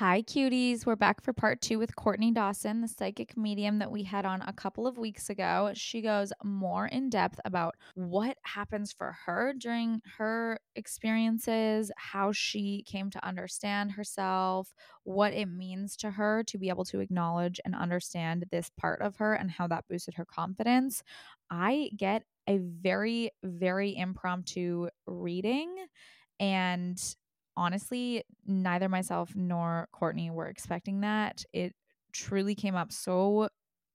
Hi, cuties. We're back for part two with Courtney Dawson, the psychic medium that we had on a couple of weeks ago. She goes more in depth about what happens for her during her experiences, how she came to understand herself, what it means to her to be able to acknowledge and understand this part of her, and how that boosted her confidence. I get a very, very impromptu reading. And honestly, neither myself nor Courtney were expecting that. It truly came up so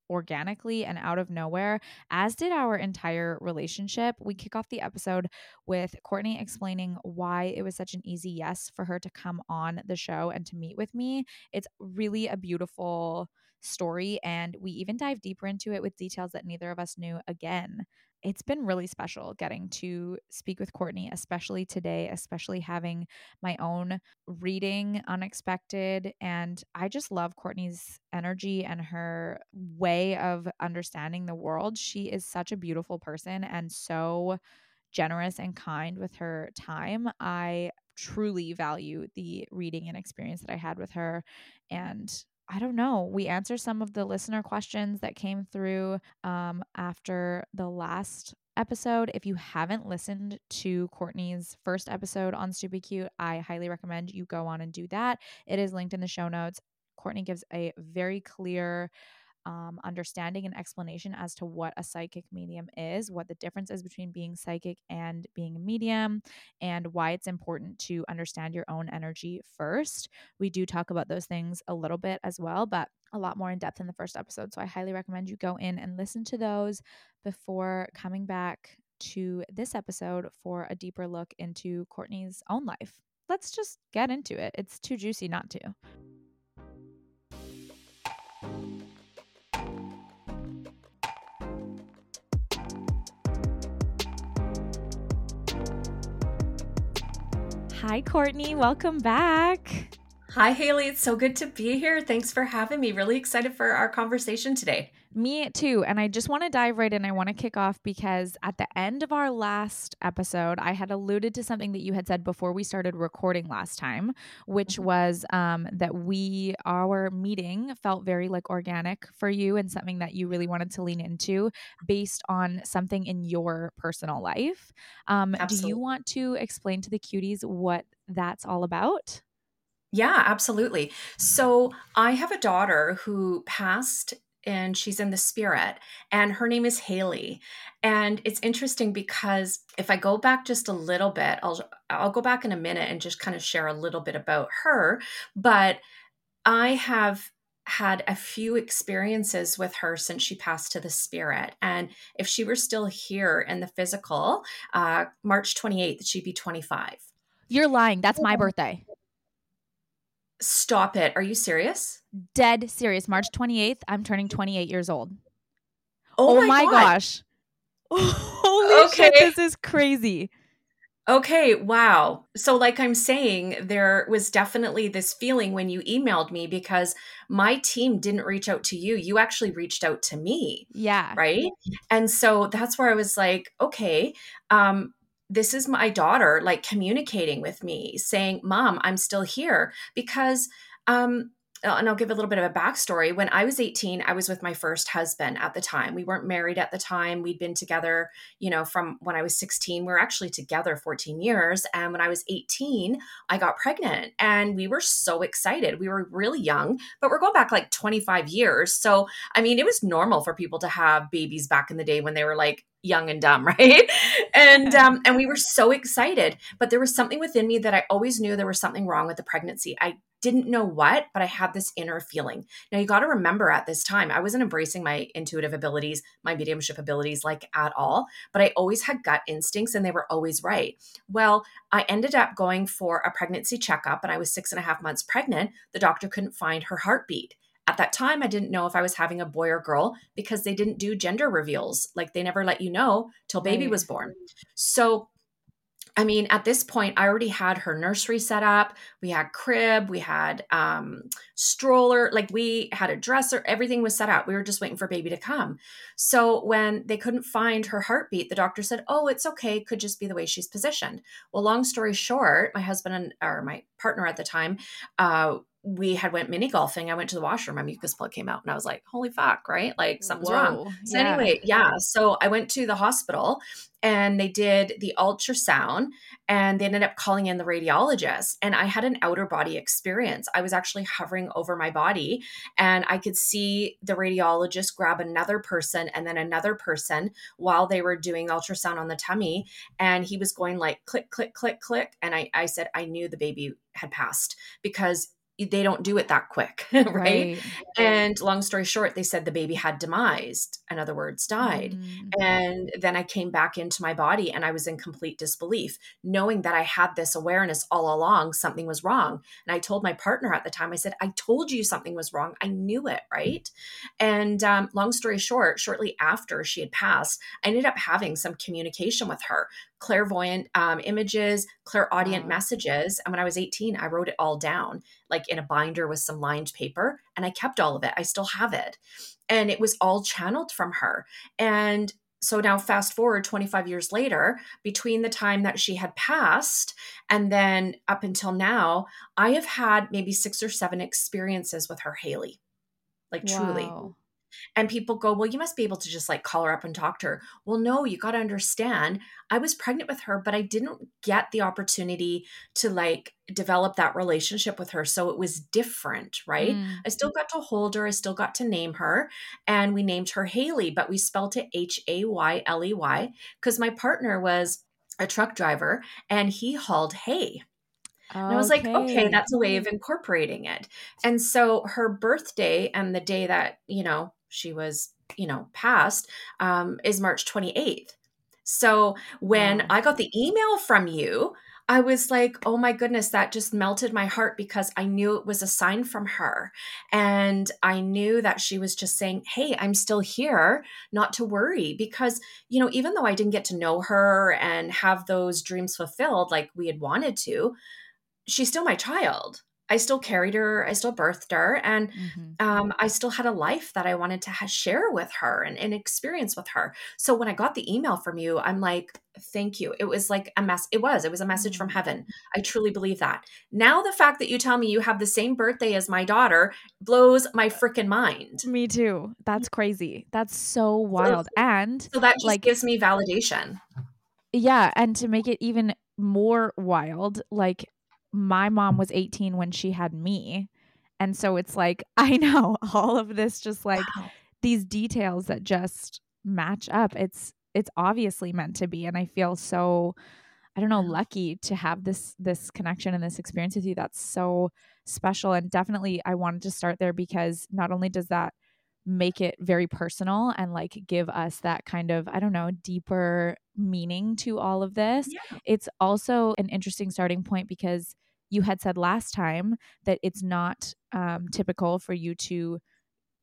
organically and out of nowhere, as did our entire relationship. We kick off the episode with Courtney explaining why it was such an easy yes for her to come on the show and to meet with me. It's really a beautiful story, and we even dive deeper into it with details that neither of us knew again it's been really special getting to speak with Courtney, especially today, especially having my own reading unexpected. And I just love Courtney's energy and her way of understanding the world. She is such a beautiful person and so generous and kind with her time. I truly value the reading and experience that I had with her. And I don't know. We answer some of the listener questions that came through um, after the last episode. If you haven't listened to Courtney's first episode on Stupid Cute, I highly recommend you go on and do that. It is linked in the show notes. Courtney gives a very clear um, understanding and explanation as to what a psychic medium is, what the difference is between being psychic and being a medium, and why it's important to understand your own energy first. We do talk about those things a little bit as well, but a lot more in depth in the first episode. So I highly recommend you go in and listen to those before coming back to this episode for a deeper look into Courtney's own life. Let's just get into it. It's too juicy not to. Hi, Courtney. Welcome back. Hi, Haley. It's so good to be here. Thanks for having me. Really excited for our conversation today. Me too. And I just want to dive right in. I want to kick off because at the end of our last episode, I had alluded to something that you had said before we started recording last time, which mm-hmm. was um, that we, our meeting felt very like organic for you and something that you really wanted to lean into based on something in your personal life. Um, do you want to explain to the cuties what that's all about? Yeah, absolutely. So I have a daughter who passed and she's in the spirit and her name is Haley. And it's interesting because if I go back just a little bit, I'll I'll go back in a minute and just kind of share a little bit about her, but I have had a few experiences with her since she passed to the spirit. And if she were still here in the physical, uh, March 28th, she'd be 25. You're lying. That's my birthday. Stop it. Are you serious? Dead serious. March 28th, I'm turning 28 years old. Oh, oh my, my gosh. Holy okay. shit, this is crazy. Okay, wow. So, like I'm saying, there was definitely this feeling when you emailed me because my team didn't reach out to you. You actually reached out to me. Yeah. Right. And so that's where I was like, okay, um, this is my daughter like communicating with me saying mom i'm still here because um and I'll give a little bit of a backstory. When I was 18, I was with my first husband at the time. We weren't married at the time. We'd been together, you know, from when I was 16. We were actually together 14 years. And when I was 18, I got pregnant and we were so excited. We were really young, but we're going back like 25 years. So, I mean, it was normal for people to have babies back in the day when they were like young and dumb, right? and um, and we were so excited, but there was something within me that I always knew there was something wrong with the pregnancy. I didn't know what, but I had this inner feeling. Now you got to remember at this time, I wasn't embracing my intuitive abilities, my mediumship abilities like at all, but I always had gut instincts and they were always right. Well, I ended up going for a pregnancy checkup and I was six and a half months pregnant. The doctor couldn't find her heartbeat. At that time, I didn't know if I was having a boy or girl because they didn't do gender reveals. Like they never let you know till baby right. was born. So I mean, at this point, I already had her nursery set up. We had crib, we had um, stroller, like we had a dresser. Everything was set up. We were just waiting for baby to come. So when they couldn't find her heartbeat, the doctor said, "Oh, it's okay. It could just be the way she's positioned." Well, long story short, my husband and or my partner at the time, uh, we had went mini golfing. I went to the washroom. My mucus plug came out, and I was like, "Holy fuck!" Right? Like something's Whoa. wrong. So yeah. anyway, yeah. So I went to the hospital, and they did the ultrasound, and they ended up calling in the radiologist. And I had an outer body experience. I was actually hovering over my body, and I could see the radiologist grab another person and then another person while they were doing ultrasound on the tummy, and he was going like click, click, click, click, and I, I said I knew the baby had passed because they don't do it that quick, right? right? And long story short, they said the baby had demised, in other words, died. Mm. And then I came back into my body and I was in complete disbelief, knowing that I had this awareness all along, something was wrong. And I told my partner at the time, I said, I told you something was wrong. I knew it, right? And um, long story short, shortly after she had passed, I ended up having some communication with her clairvoyant um, images, clairaudient wow. messages. And when I was 18, I wrote it all down, like in a binder with some lined paper, and I kept all of it. I still have it. And it was all channeled from her. And so now, fast forward 25 years later, between the time that she had passed and then up until now, I have had maybe six or seven experiences with her, Haley. Like, wow. truly. And people go, Well, you must be able to just like call her up and talk to her. Well, no, you got to understand, I was pregnant with her, but I didn't get the opportunity to like develop that relationship with her. So it was different, right? Mm. I still got to hold her, I still got to name her. And we named her Haley, but we spelled it H A Y L E Y because my partner was a truck driver and he hauled hay. And I was like, okay, that's a way of incorporating it. And so her birthday and the day that, you know, she was, you know, passed um, is March 28th. So when wow. I got the email from you, I was like, oh my goodness, that just melted my heart because I knew it was a sign from her. And I knew that she was just saying, hey, I'm still here, not to worry. Because, you know, even though I didn't get to know her and have those dreams fulfilled like we had wanted to, she's still my child. I still carried her, I still birthed her, and mm-hmm. um, I still had a life that I wanted to ha- share with her and, and experience with her. So when I got the email from you, I'm like, thank you. It was like a mess. It was, it was a message from mm-hmm. heaven. I truly believe that. Now, the fact that you tell me you have the same birthday as my daughter blows my freaking mind. Me too. That's crazy. That's so wild. So, and so that just like gives me validation. Yeah. And to make it even more wild, like my mom was 18 when she had me. And so it's like, I know all of this, just like wow. these details that just match up. It's, it's obviously meant to be. And I feel so, I don't know, lucky to have this, this connection and this experience with you. That's so special. And definitely I wanted to start there because not only does that make it very personal and like give us that kind of, I don't know, deeper meaning to all of this. Yeah. It's also an interesting starting point because you had said last time that it's not um, typical for you to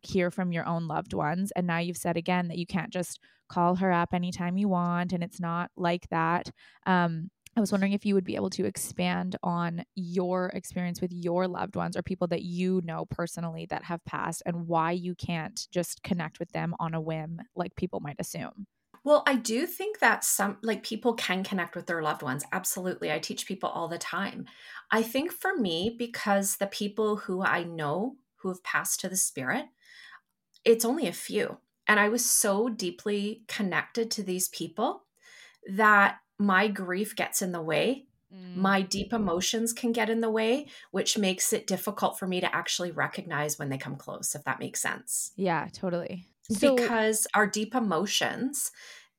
hear from your own loved ones. And now you've said again that you can't just call her up anytime you want, and it's not like that. Um, I was wondering if you would be able to expand on your experience with your loved ones or people that you know personally that have passed and why you can't just connect with them on a whim like people might assume. Well, I do think that some like people can connect with their loved ones. Absolutely. I teach people all the time. I think for me, because the people who I know who have passed to the spirit, it's only a few. And I was so deeply connected to these people that my grief gets in the way. Mm. My deep emotions can get in the way, which makes it difficult for me to actually recognize when they come close, if that makes sense. Yeah, totally so, because our deep emotions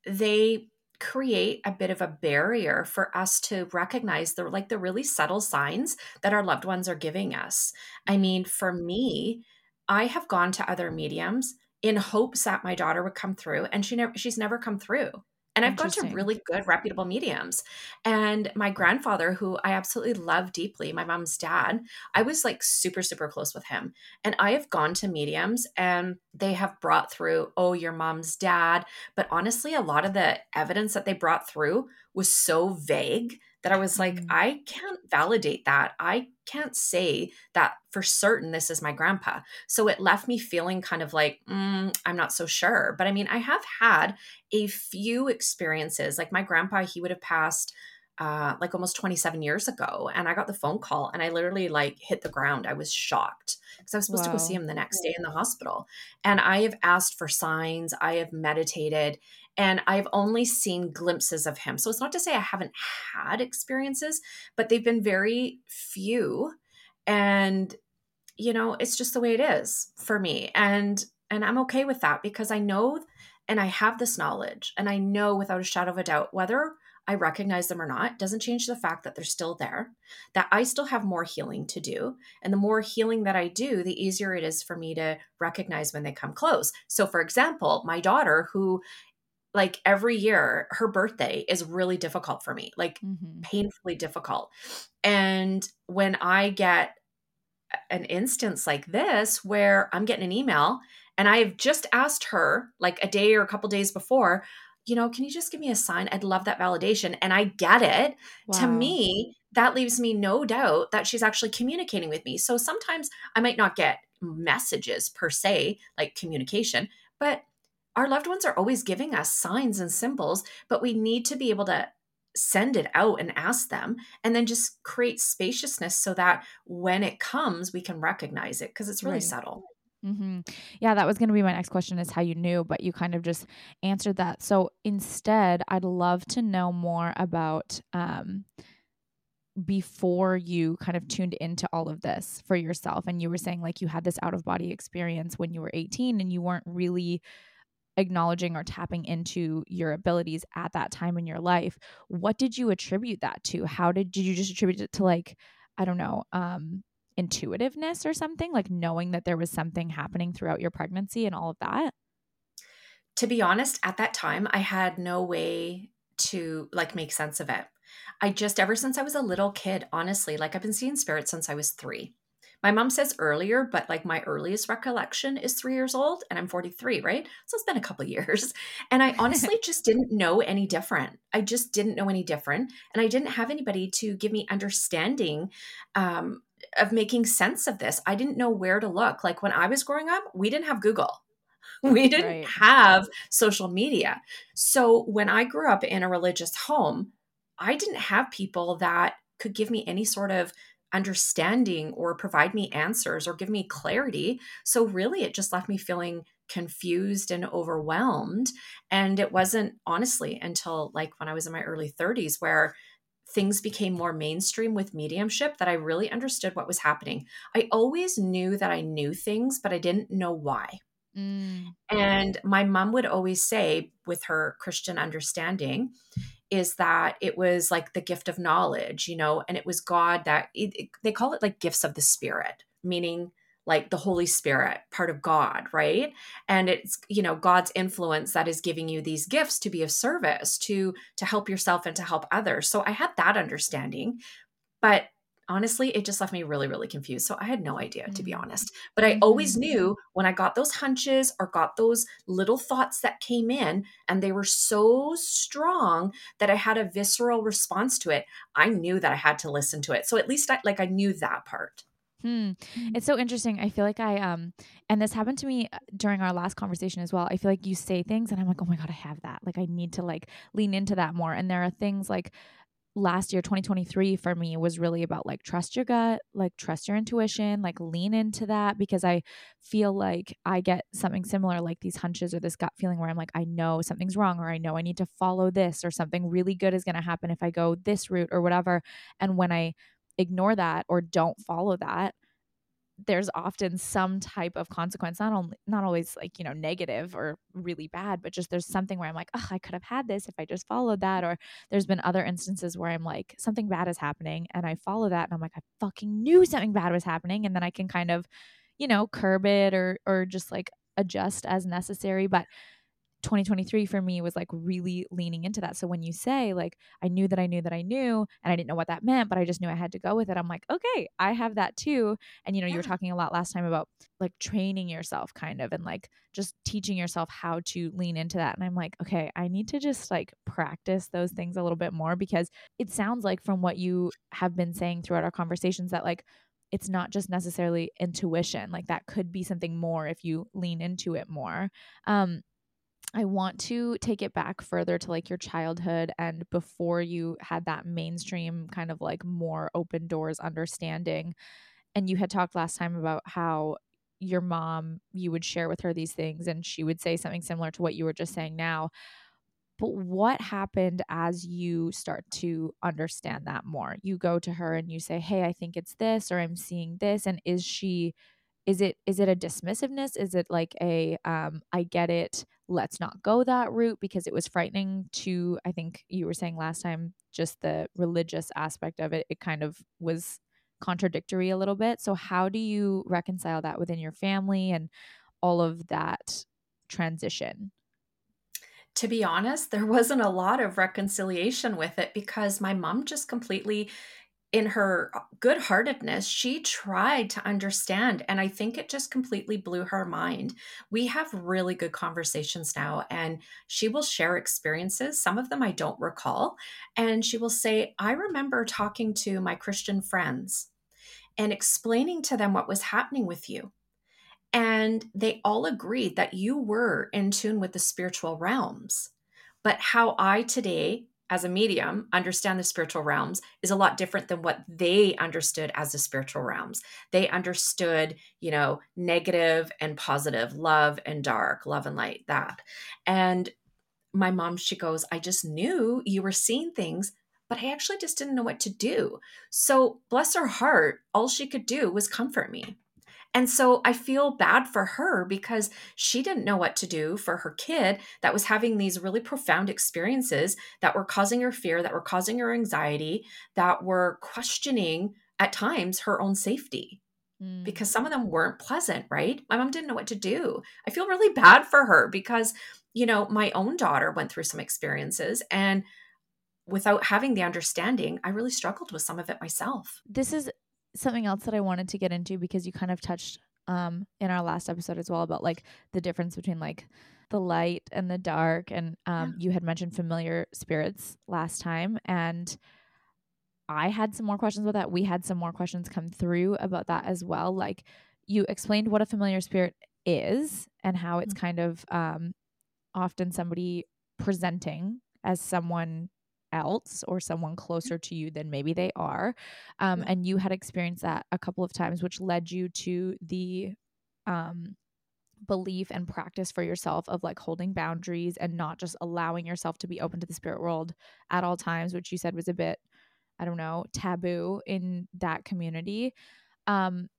they create a bit of a barrier for us to recognize the like the really subtle signs that our loved ones are giving us. I mean, for me, I have gone to other mediums in hopes that my daughter would come through and she never she's never come through. And I've gone to really good, reputable mediums. And my grandfather, who I absolutely love deeply, my mom's dad, I was like super, super close with him. And I have gone to mediums and they have brought through, oh, your mom's dad. But honestly, a lot of the evidence that they brought through was so vague that I was like, mm. I can't validate that. I can't say that for certain this is my grandpa. So it left me feeling kind of like, mm, I'm not so sure. But I mean, I have had a few experiences. Like my grandpa, he would have passed uh, like almost 27 years ago. And I got the phone call and I literally like hit the ground. I was shocked because I was supposed wow. to go see him the next day in the hospital. And I have asked for signs, I have meditated, and I've only seen glimpses of him. So it's not to say I haven't had experiences, but they've been very few. And, you know, it's just the way it is for me. And and I'm okay with that because I know and I have this knowledge and I know without a shadow of a doubt whether I recognize them or not doesn't change the fact that they're still there, that I still have more healing to do. And the more healing that I do, the easier it is for me to recognize when they come close. So, for example, my daughter, who like every year, her birthday is really difficult for me, like mm-hmm. painfully difficult. And when I get an instance like this where I'm getting an email and I've just asked her like a day or a couple days before, you know, can you just give me a sign? I'd love that validation. And I get it. Wow. To me, that leaves me no doubt that she's actually communicating with me. So sometimes I might not get messages per se, like communication, but our loved ones are always giving us signs and symbols, but we need to be able to send it out and ask them and then just create spaciousness so that when it comes, we can recognize it because it's really right. subtle. Mm-hmm. Yeah, that was going to be my next question is how you knew, but you kind of just answered that. So instead, I'd love to know more about um, before you kind of tuned into all of this for yourself. And you were saying like you had this out of body experience when you were 18 and you weren't really acknowledging or tapping into your abilities at that time in your life. What did you attribute that to? How did, did you just attribute it to like, I don't know, um, intuitiveness or something, like knowing that there was something happening throughout your pregnancy and all of that? To be honest, at that time, I had no way to like make sense of it. I just, ever since I was a little kid, honestly, like I've been seeing spirits since I was three. My mom says earlier, but like my earliest recollection is three years old and I'm 43, right? So it's been a couple years. And I honestly just didn't know any different. I just didn't know any different. And I didn't have anybody to give me understanding um, of making sense of this. I didn't know where to look. Like when I was growing up, we didn't have Google. We didn't right. have social media. So when I grew up in a religious home, I didn't have people that could give me any sort of understanding or provide me answers or give me clarity. So really it just left me feeling confused and overwhelmed and it wasn't honestly until like when I was in my early 30s where things became more mainstream with mediumship that I really understood what was happening. I always knew that I knew things, but I didn't know why. Mm. And my mom would always say, with her Christian understanding, is that it was like the gift of knowledge, you know, and it was God that it, it, they call it like gifts of the Spirit, meaning like the Holy Spirit, part of God, right? And it's, you know, God's influence that is giving you these gifts to be of service, to to help yourself and to help others. So I had that understanding, but honestly, it just left me really, really confused. So I had no idea, to be mm. honest. But I always mm-hmm. knew when I got those hunches or got those little thoughts that came in, and they were so strong that I had a visceral response to it, I knew that I had to listen to it. So at least I like I knew that part. Hmm. It's so interesting. I feel like I um and this happened to me uh, during our last conversation as well. I feel like you say things and I'm like, "Oh my god, I have that." Like I need to like lean into that more. And there are things like last year 2023 for me was really about like trust your gut, like trust your intuition, like lean into that because I feel like I get something similar like these hunches or this gut feeling where I'm like I know something's wrong or I know I need to follow this or something really good is going to happen if I go this route or whatever. And when I ignore that or don't follow that, there's often some type of consequence not only not always like you know negative or really bad but just there's something where i'm like oh i could have had this if i just followed that or there's been other instances where i'm like something bad is happening and i follow that and i'm like i fucking knew something bad was happening and then i can kind of you know curb it or or just like adjust as necessary but 2023 for me was like really leaning into that. So when you say like I knew that I knew that I knew and I didn't know what that meant, but I just knew I had to go with it. I'm like, okay, I have that too. And you know, yeah. you were talking a lot last time about like training yourself kind of and like just teaching yourself how to lean into that. And I'm like, okay, I need to just like practice those things a little bit more because it sounds like from what you have been saying throughout our conversations that like it's not just necessarily intuition like that could be something more if you lean into it more um I want to take it back further to like your childhood and before you had that mainstream kind of like more open doors understanding. And you had talked last time about how your mom, you would share with her these things and she would say something similar to what you were just saying now. But what happened as you start to understand that more? You go to her and you say, "Hey, I think it's this or I'm seeing this." And is she is it is it a dismissiveness? Is it like a um I get it, let's not go that route because it was frightening to I think you were saying last time just the religious aspect of it. It kind of was contradictory a little bit. So how do you reconcile that within your family and all of that transition? to be honest, there wasn't a lot of reconciliation with it because my mom just completely in her good heartedness, she tried to understand. And I think it just completely blew her mind. We have really good conversations now, and she will share experiences. Some of them I don't recall. And she will say, I remember talking to my Christian friends and explaining to them what was happening with you. And they all agreed that you were in tune with the spiritual realms. But how I today, as a medium, understand the spiritual realms is a lot different than what they understood as the spiritual realms. They understood, you know, negative and positive, love and dark, love and light, that. And my mom, she goes, I just knew you were seeing things, but I actually just didn't know what to do. So, bless her heart, all she could do was comfort me. And so I feel bad for her because she didn't know what to do for her kid that was having these really profound experiences that were causing her fear, that were causing her anxiety, that were questioning at times her own safety mm. because some of them weren't pleasant, right? My mom didn't know what to do. I feel really bad for her because, you know, my own daughter went through some experiences and without having the understanding, I really struggled with some of it myself. This is something else that I wanted to get into because you kind of touched um in our last episode as well about like the difference between like the light and the dark and um yeah. you had mentioned familiar spirits last time and I had some more questions about that. We had some more questions come through about that as well. Like you explained what a familiar spirit is and how it's mm-hmm. kind of um often somebody presenting as someone else or someone closer to you than maybe they are. Um, and you had experienced that a couple of times, which led you to the um, belief and practice for yourself of like holding boundaries and not just allowing yourself to be open to the spirit world at all times, which you said was a bit, I don't know, taboo in that community. Um,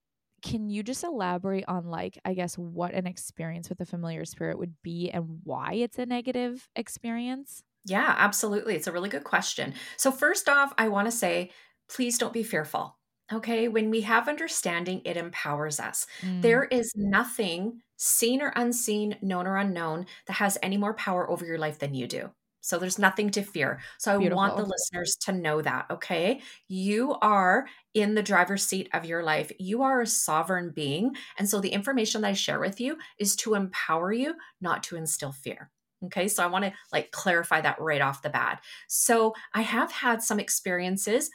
can you just elaborate on like i guess what an experience with a familiar spirit would be and why it's a negative experience yeah, absolutely. It's a really good question. So, first off, I want to say please don't be fearful. Okay. When we have understanding, it empowers us. Mm. There is nothing seen or unseen, known or unknown, that has any more power over your life than you do. So there's nothing to fear. So Beautiful. I want the listeners to know that, okay? You are in the driver's seat of your life. You are a sovereign being. And so the information that I share with you is to empower you, not to instill fear. Okay, so I want to like clarify that right off the bat. So I have had some experiences,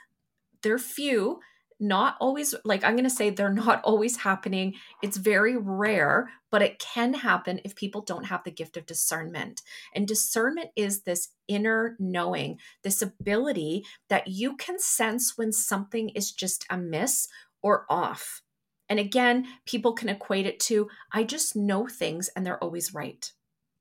they're few, not always like I'm going to say they're not always happening. It's very rare, but it can happen if people don't have the gift of discernment. And discernment is this inner knowing, this ability that you can sense when something is just amiss or off. And again, people can equate it to I just know things and they're always right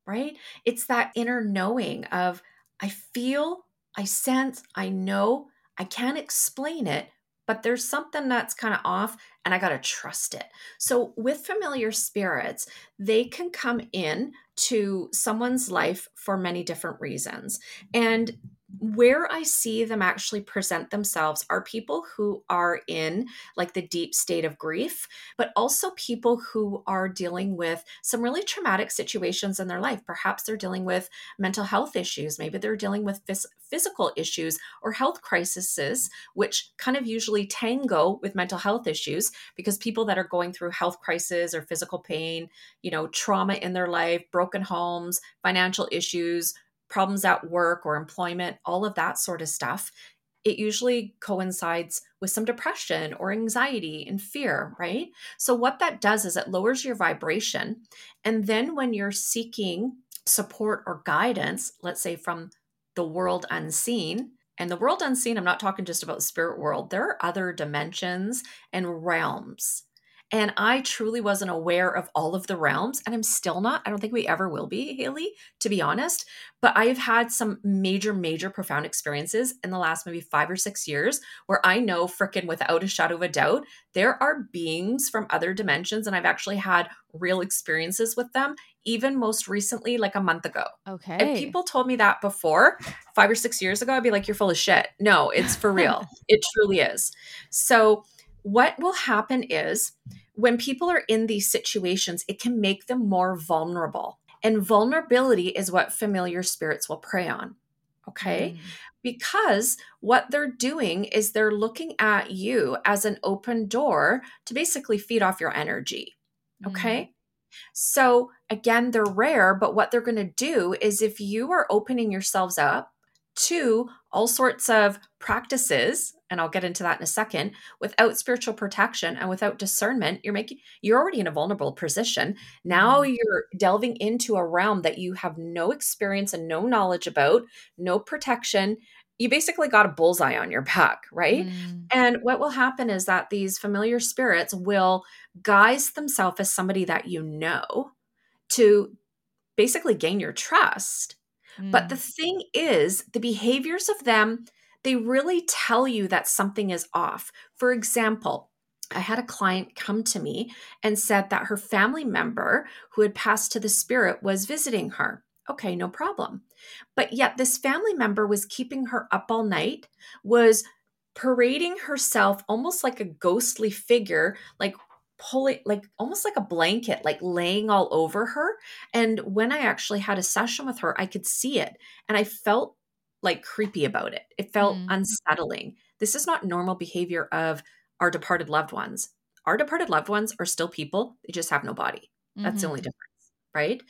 right? It's that inner knowing of I feel, I sense, I know, I can't explain it, but there's something that's kind of off and I got to trust it. So with familiar spirits, they can come in to someone's life for many different reasons. And where I see them actually present themselves are people who are in like the deep state of grief, but also people who are dealing with some really traumatic situations in their life. Perhaps they're dealing with mental health issues, maybe they're dealing with phys- physical issues or health crises, which kind of usually tango with mental health issues because people that are going through health crisis or physical pain, you know, trauma in their life, broken homes, financial issues, problems at work or employment, all of that sort of stuff, it usually coincides with some depression or anxiety and fear, right? So, what that does is it lowers your vibration. And then when you're seeking support or guidance, let's say from the world unseen. And the world unseen, I'm not talking just about the spirit world. There are other dimensions and realms and I truly wasn't aware of all of the realms, and I'm still not. I don't think we ever will be, Haley, to be honest. But I have had some major, major profound experiences in the last maybe five or six years where I know freaking without a shadow of a doubt, there are beings from other dimensions, and I've actually had real experiences with them, even most recently, like a month ago. Okay. If people told me that before, five or six years ago, I'd be like, you're full of shit. No, it's for real. it truly is. So, what will happen is when people are in these situations, it can make them more vulnerable. And vulnerability is what familiar spirits will prey on. Okay. Mm. Because what they're doing is they're looking at you as an open door to basically feed off your energy. Okay. Mm. So again, they're rare, but what they're going to do is if you are opening yourselves up to all sorts of practices and I'll get into that in a second, without spiritual protection and without discernment, you're making you're already in a vulnerable position. Now mm-hmm. you're delving into a realm that you have no experience and no knowledge about, no protection. You basically got a bullseye on your back, right? Mm. And what will happen is that these familiar spirits will guise themselves as somebody that you know to basically gain your trust. Mm. But the mm. thing is, the behaviors of them they really tell you that something is off. For example, I had a client come to me and said that her family member who had passed to the spirit was visiting her. Okay, no problem. But yet, this family member was keeping her up all night, was parading herself almost like a ghostly figure, like pulling, like almost like a blanket, like laying all over her. And when I actually had a session with her, I could see it. And I felt like creepy about it. It felt mm. unsettling. This is not normal behavior of our departed loved ones. Our departed loved ones are still people, they just have no body. That's mm-hmm. the only difference, right?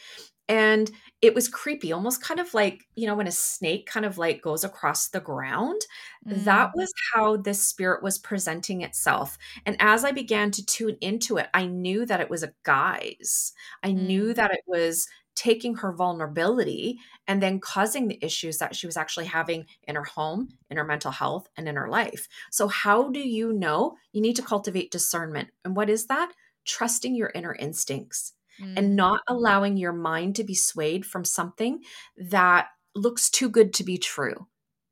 And it was creepy, almost kind of like, you know, when a snake kind of like goes across the ground. Mm. That was how this spirit was presenting itself. And as I began to tune into it, I knew that it was a guise. I mm. knew that it was taking her vulnerability and then causing the issues that she was actually having in her home, in her mental health, and in her life. So, how do you know? You need to cultivate discernment. And what is that? Trusting your inner instincts mm. and not allowing your mind to be swayed from something that looks too good to be true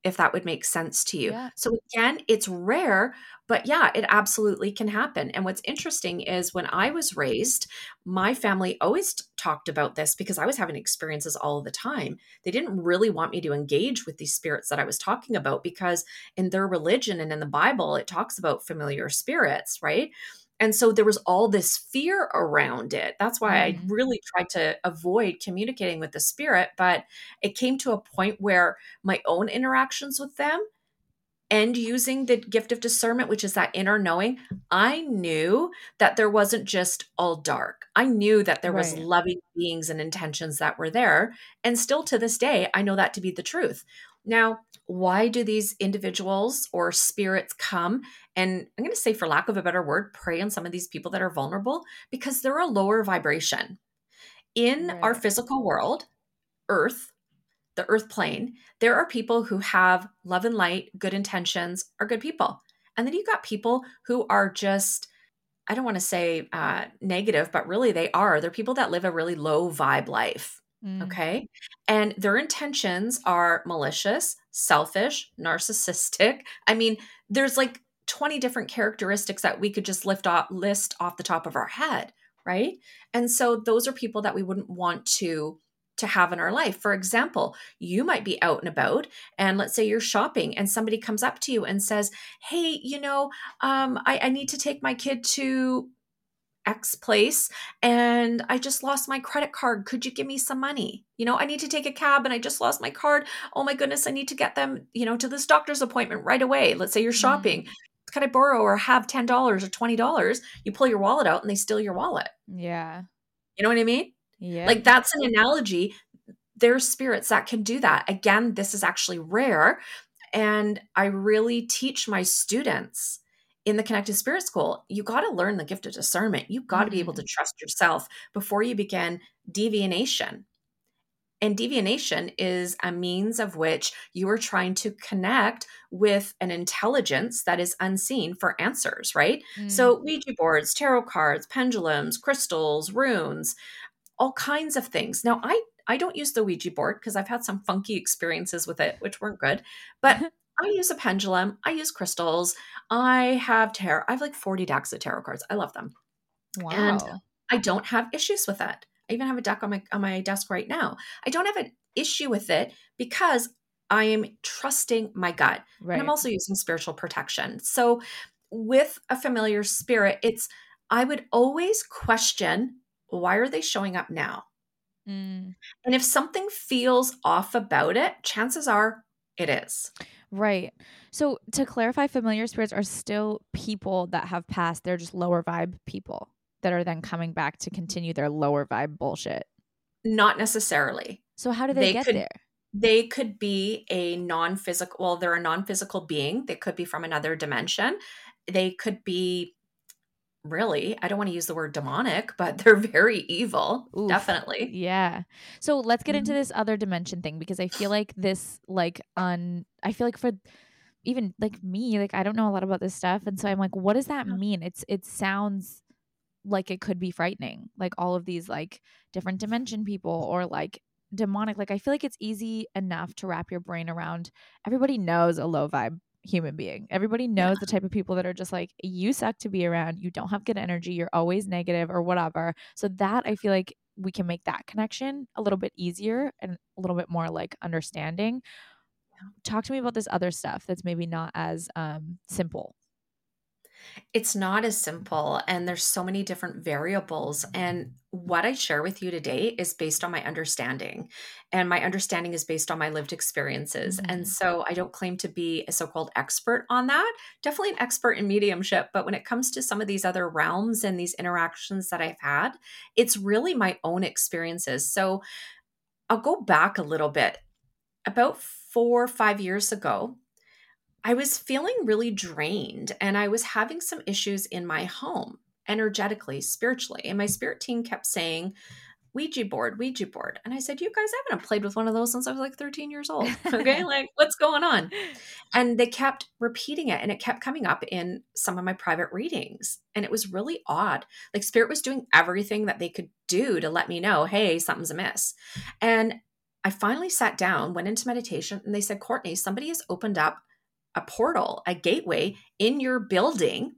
if that would make sense to you. Yeah. So again, it's rare, but yeah, it absolutely can happen. And what's interesting is when I was raised, my family always talked about this because I was having experiences all the time. They didn't really want me to engage with these spirits that I was talking about because in their religion and in the Bible, it talks about familiar spirits, right? And so there was all this fear around it. That's why i mm-hmm. really tried to avoid communicating with the spirit but it came to a point where my own interactions with them and using the gift of discernment which is that inner knowing i knew that there wasn't just all dark i knew that there right. was loving beings and intentions that were there and still to this day i know that to be the truth now why do these individuals or spirits come and I'm going to say, for lack of a better word, prey on some of these people that are vulnerable because they're a lower vibration. In right. our physical world, Earth, the Earth plane, there are people who have love and light, good intentions, are good people. And then you've got people who are just, I don't want to say uh, negative, but really they are. They're people that live a really low vibe life. Mm. Okay. And their intentions are malicious, selfish, narcissistic. I mean, there's like 20 different characteristics that we could just lift off list off the top of our head, right? And so those are people that we wouldn't want to to have in our life. For example, you might be out and about, and let's say you're shopping, and somebody comes up to you and says, "Hey, you know, um, I, I need to take my kid to X place and I just lost my credit card. Could you give me some money? You know, I need to take a cab and I just lost my card. Oh my goodness, I need to get them, you know, to this doctor's appointment right away. Let's say you're mm-hmm. shopping. Mm. Can I borrow or have $10 or $20? You pull your wallet out and they steal your wallet. Yeah. You know what I mean? Yeah. Like that's an analogy. There's spirits that can do that. Again, this is actually rare. And I really teach my students in the connected spirit school you got to learn the gift of discernment you got to mm-hmm. be able to mm-hmm. trust yourself before you begin divination And divination is a means of which you are trying to connect with an intelligence that is unseen for answers, right? Mm. So, Ouija boards, tarot cards, pendulums, crystals, runes, all kinds of things. Now, I I don't use the Ouija board because I've had some funky experiences with it, which weren't good. But I use a pendulum. I use crystals. I have tarot. I have like 40 decks of tarot cards. I love them. Wow. And I don't have issues with that. I even have a deck on my on my desk right now. I don't have an issue with it because I am trusting my gut. Right. And I'm also using spiritual protection. So with a familiar spirit, it's I would always question why are they showing up now? Mm. And if something feels off about it, chances are it is. Right. So to clarify, familiar spirits are still people that have passed. They're just lower vibe people that are then coming back to continue their lower vibe bullshit. Not necessarily. So how do they, they get could, there? They could be a non-physical well, they're a non-physical being. They could be from another dimension. They could be really i don't want to use the word demonic but they're very evil Oof, definitely. Yeah. So let's get into mm-hmm. this other dimension thing because i feel like this like on i feel like for even like me like i don't know a lot about this stuff and so i'm like what does that mean? It's it sounds like it could be frightening like all of these like different dimension people or like demonic like i feel like it's easy enough to wrap your brain around everybody knows a low vibe human being. Everybody knows yeah. the type of people that are just like you suck to be around. You don't have good energy. You're always negative or whatever. So that i feel like we can make that connection a little bit easier and a little bit more like understanding. Talk to me about this other stuff that's maybe not as um, simple it's not as simple and there's so many different variables and what i share with you today is based on my understanding and my understanding is based on my lived experiences mm-hmm. and so i don't claim to be a so-called expert on that definitely an expert in mediumship but when it comes to some of these other realms and these interactions that i've had it's really my own experiences so i'll go back a little bit about four or five years ago I was feeling really drained and I was having some issues in my home, energetically, spiritually. And my spirit team kept saying, Ouija board, Ouija board. And I said, You guys, I haven't played with one of those since I was like 13 years old. Okay. like, what's going on? And they kept repeating it and it kept coming up in some of my private readings. And it was really odd. Like, spirit was doing everything that they could do to let me know, hey, something's amiss. And I finally sat down, went into meditation, and they said, Courtney, somebody has opened up a portal, a gateway in your building,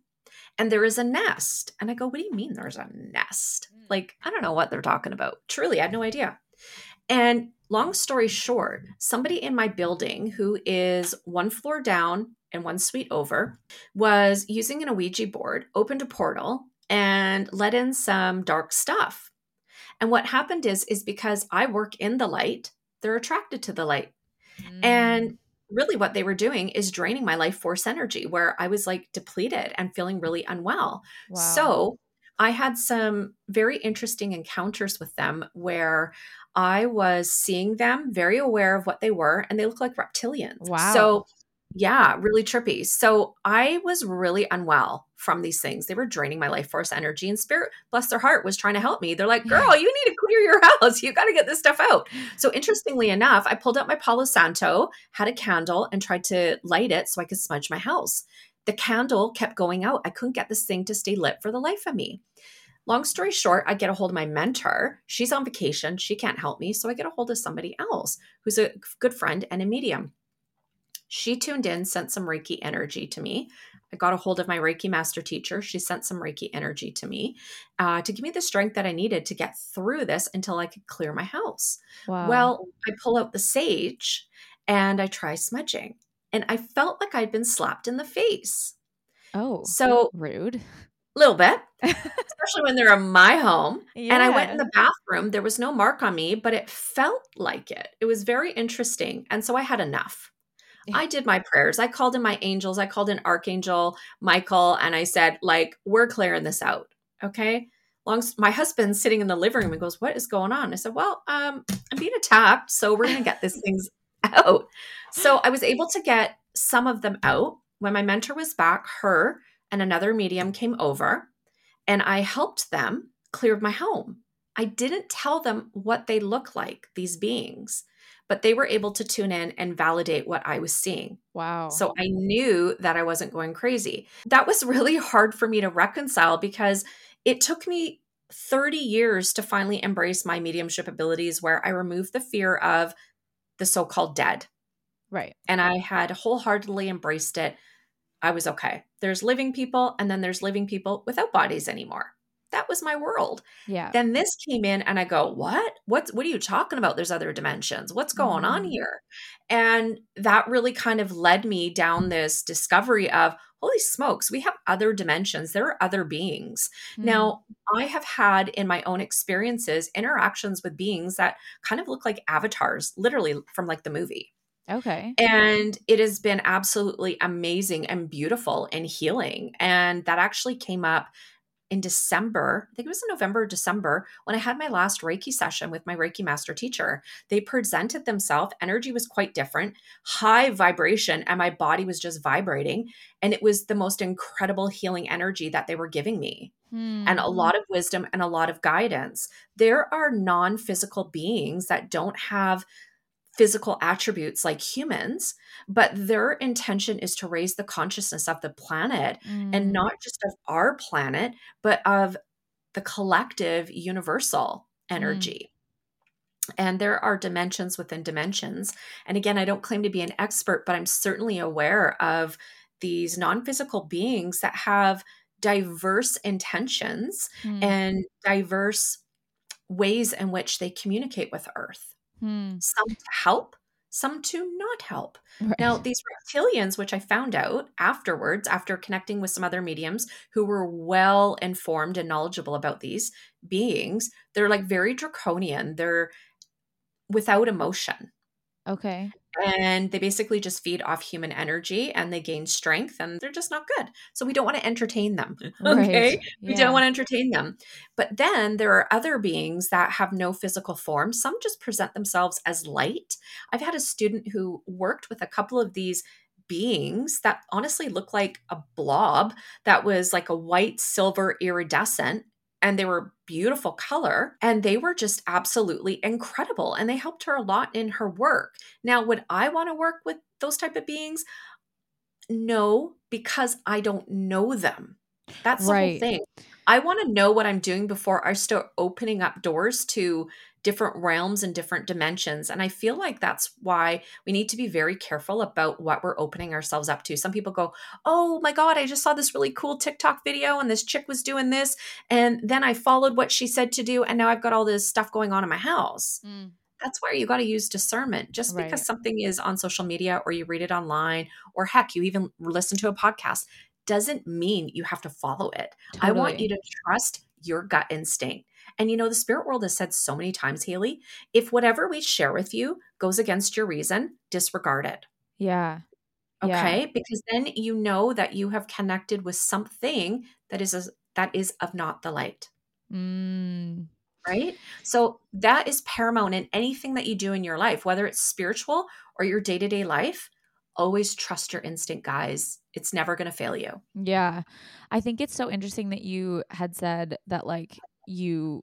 and there is a nest. And I go, What do you mean there's a nest? Hmm. Like, I don't know what they're talking about. Truly, I had no idea. And long story short, somebody in my building who is one floor down and one suite over was using an Ouija board, opened a portal, and let in some dark stuff. And what happened is, is because I work in the light, they're attracted to the light. Mm. And really what they were doing is draining my life force energy where I was like depleted and feeling really unwell. Wow. So I had some very interesting encounters with them where I was seeing them very aware of what they were and they look like reptilians. Wow. So yeah, really trippy. So I was really unwell from these things. They were draining my life force energy and spirit, bless their heart, was trying to help me. They're like, girl, you need to clear your house. You got to get this stuff out. So interestingly enough, I pulled out my Palo Santo, had a candle, and tried to light it so I could smudge my house. The candle kept going out. I couldn't get this thing to stay lit for the life of me. Long story short, I get a hold of my mentor. She's on vacation. She can't help me. So I get a hold of somebody else who's a good friend and a medium. She tuned in, sent some Reiki energy to me. I got a hold of my Reiki master teacher. She sent some Reiki energy to me uh, to give me the strength that I needed to get through this until I could clear my house. Wow. Well, I pull out the sage and I try smudging, and I felt like I'd been slapped in the face. Oh, so rude. A little bit, especially when they're in my home. Yeah. And I went in the bathroom. There was no mark on me, but it felt like it. It was very interesting. And so I had enough. I did my prayers. I called in my angels. I called in Archangel Michael and I said, like, we're clearing this out. Okay. Long, my husband's sitting in the living room and goes, What is going on? I said, Well, um, I'm being attacked. So we're going to get these things out. So I was able to get some of them out. When my mentor was back, her and another medium came over and I helped them clear my home. I didn't tell them what they look like, these beings, but they were able to tune in and validate what I was seeing. Wow. So I knew that I wasn't going crazy. That was really hard for me to reconcile because it took me 30 years to finally embrace my mediumship abilities where I removed the fear of the so called dead. Right. And I had wholeheartedly embraced it. I was okay. There's living people, and then there's living people without bodies anymore. That was my world. Yeah. Then this came in and I go, "What? What's what are you talking about? There's other dimensions. What's going on Mm. here?" And that really kind of led me down this discovery of, "Holy smokes, we have other dimensions. There are other beings." Mm. Now, I have had in my own experiences interactions with beings that kind of look like avatars, literally from like the movie. Okay. And it has been absolutely amazing and beautiful and healing. And that actually came up in December. I think it was in November or December when I had my last Reiki session with my Reiki master teacher. They presented themselves. Energy was quite different, high vibration, and my body was just vibrating. And it was the most incredible healing energy that they were giving me and a Hmm. lot of wisdom and a lot of guidance. There are non physical beings that don't have physical attributes like humans, but their intention is to raise the consciousness of the planet and Mm. not just of our planet, but of the collective universal energy. And there are dimensions within dimensions. And again, I don't claim to be an expert, but I'm certainly aware of these non physical beings that have diverse intentions Hmm. and diverse ways in which they communicate with Earth. Hmm. Some to help, some to not help. Now, these reptilians, which I found out afterwards, after connecting with some other mediums who were well informed and knowledgeable about these beings, they're like very draconian. They're without emotion. Okay. And they basically just feed off human energy and they gain strength and they're just not good. So we don't want to entertain them. Okay. Right. We Yeah. don't want to entertain them. But then there are other beings that have no physical form. Some just present themselves as light. I've had a student who worked with a couple of these beings that honestly look like a blob that was like a white silver iridescent and they were beautiful color and they were just absolutely incredible and they helped her a lot in her work. Now would i want to work with those type of beings? No because i don't know them that's the whole thing i want to know what i'm doing before i start opening up doors to different realms and different dimensions and i feel like that's why we need to be very careful about what we're opening ourselves up to some people go oh my god i just saw this really cool tiktok video and this chick was doing this and then i followed what she said to do and now i've got all this stuff going on in my house Mm. that's where you got to use discernment. Just Right. because something is on social media or you read it online or heck, you even listen to a podcast doesn't mean you have to follow it. I want you to trust your gut instinct. And you know, the spirit world has said so many times, Haley, if whatever we share with you goes against your reason, disregard it. Yeah. Yeah. Okay? Because then you know that you have connected with something that is a, that is of not the light Mm. right? So that is paramount in anything that you do in your life, whether it's spiritual or your day to day life. Always trust your instinct, guys. It's never going to fail you. Yeah. I think it's so interesting that you had said that like you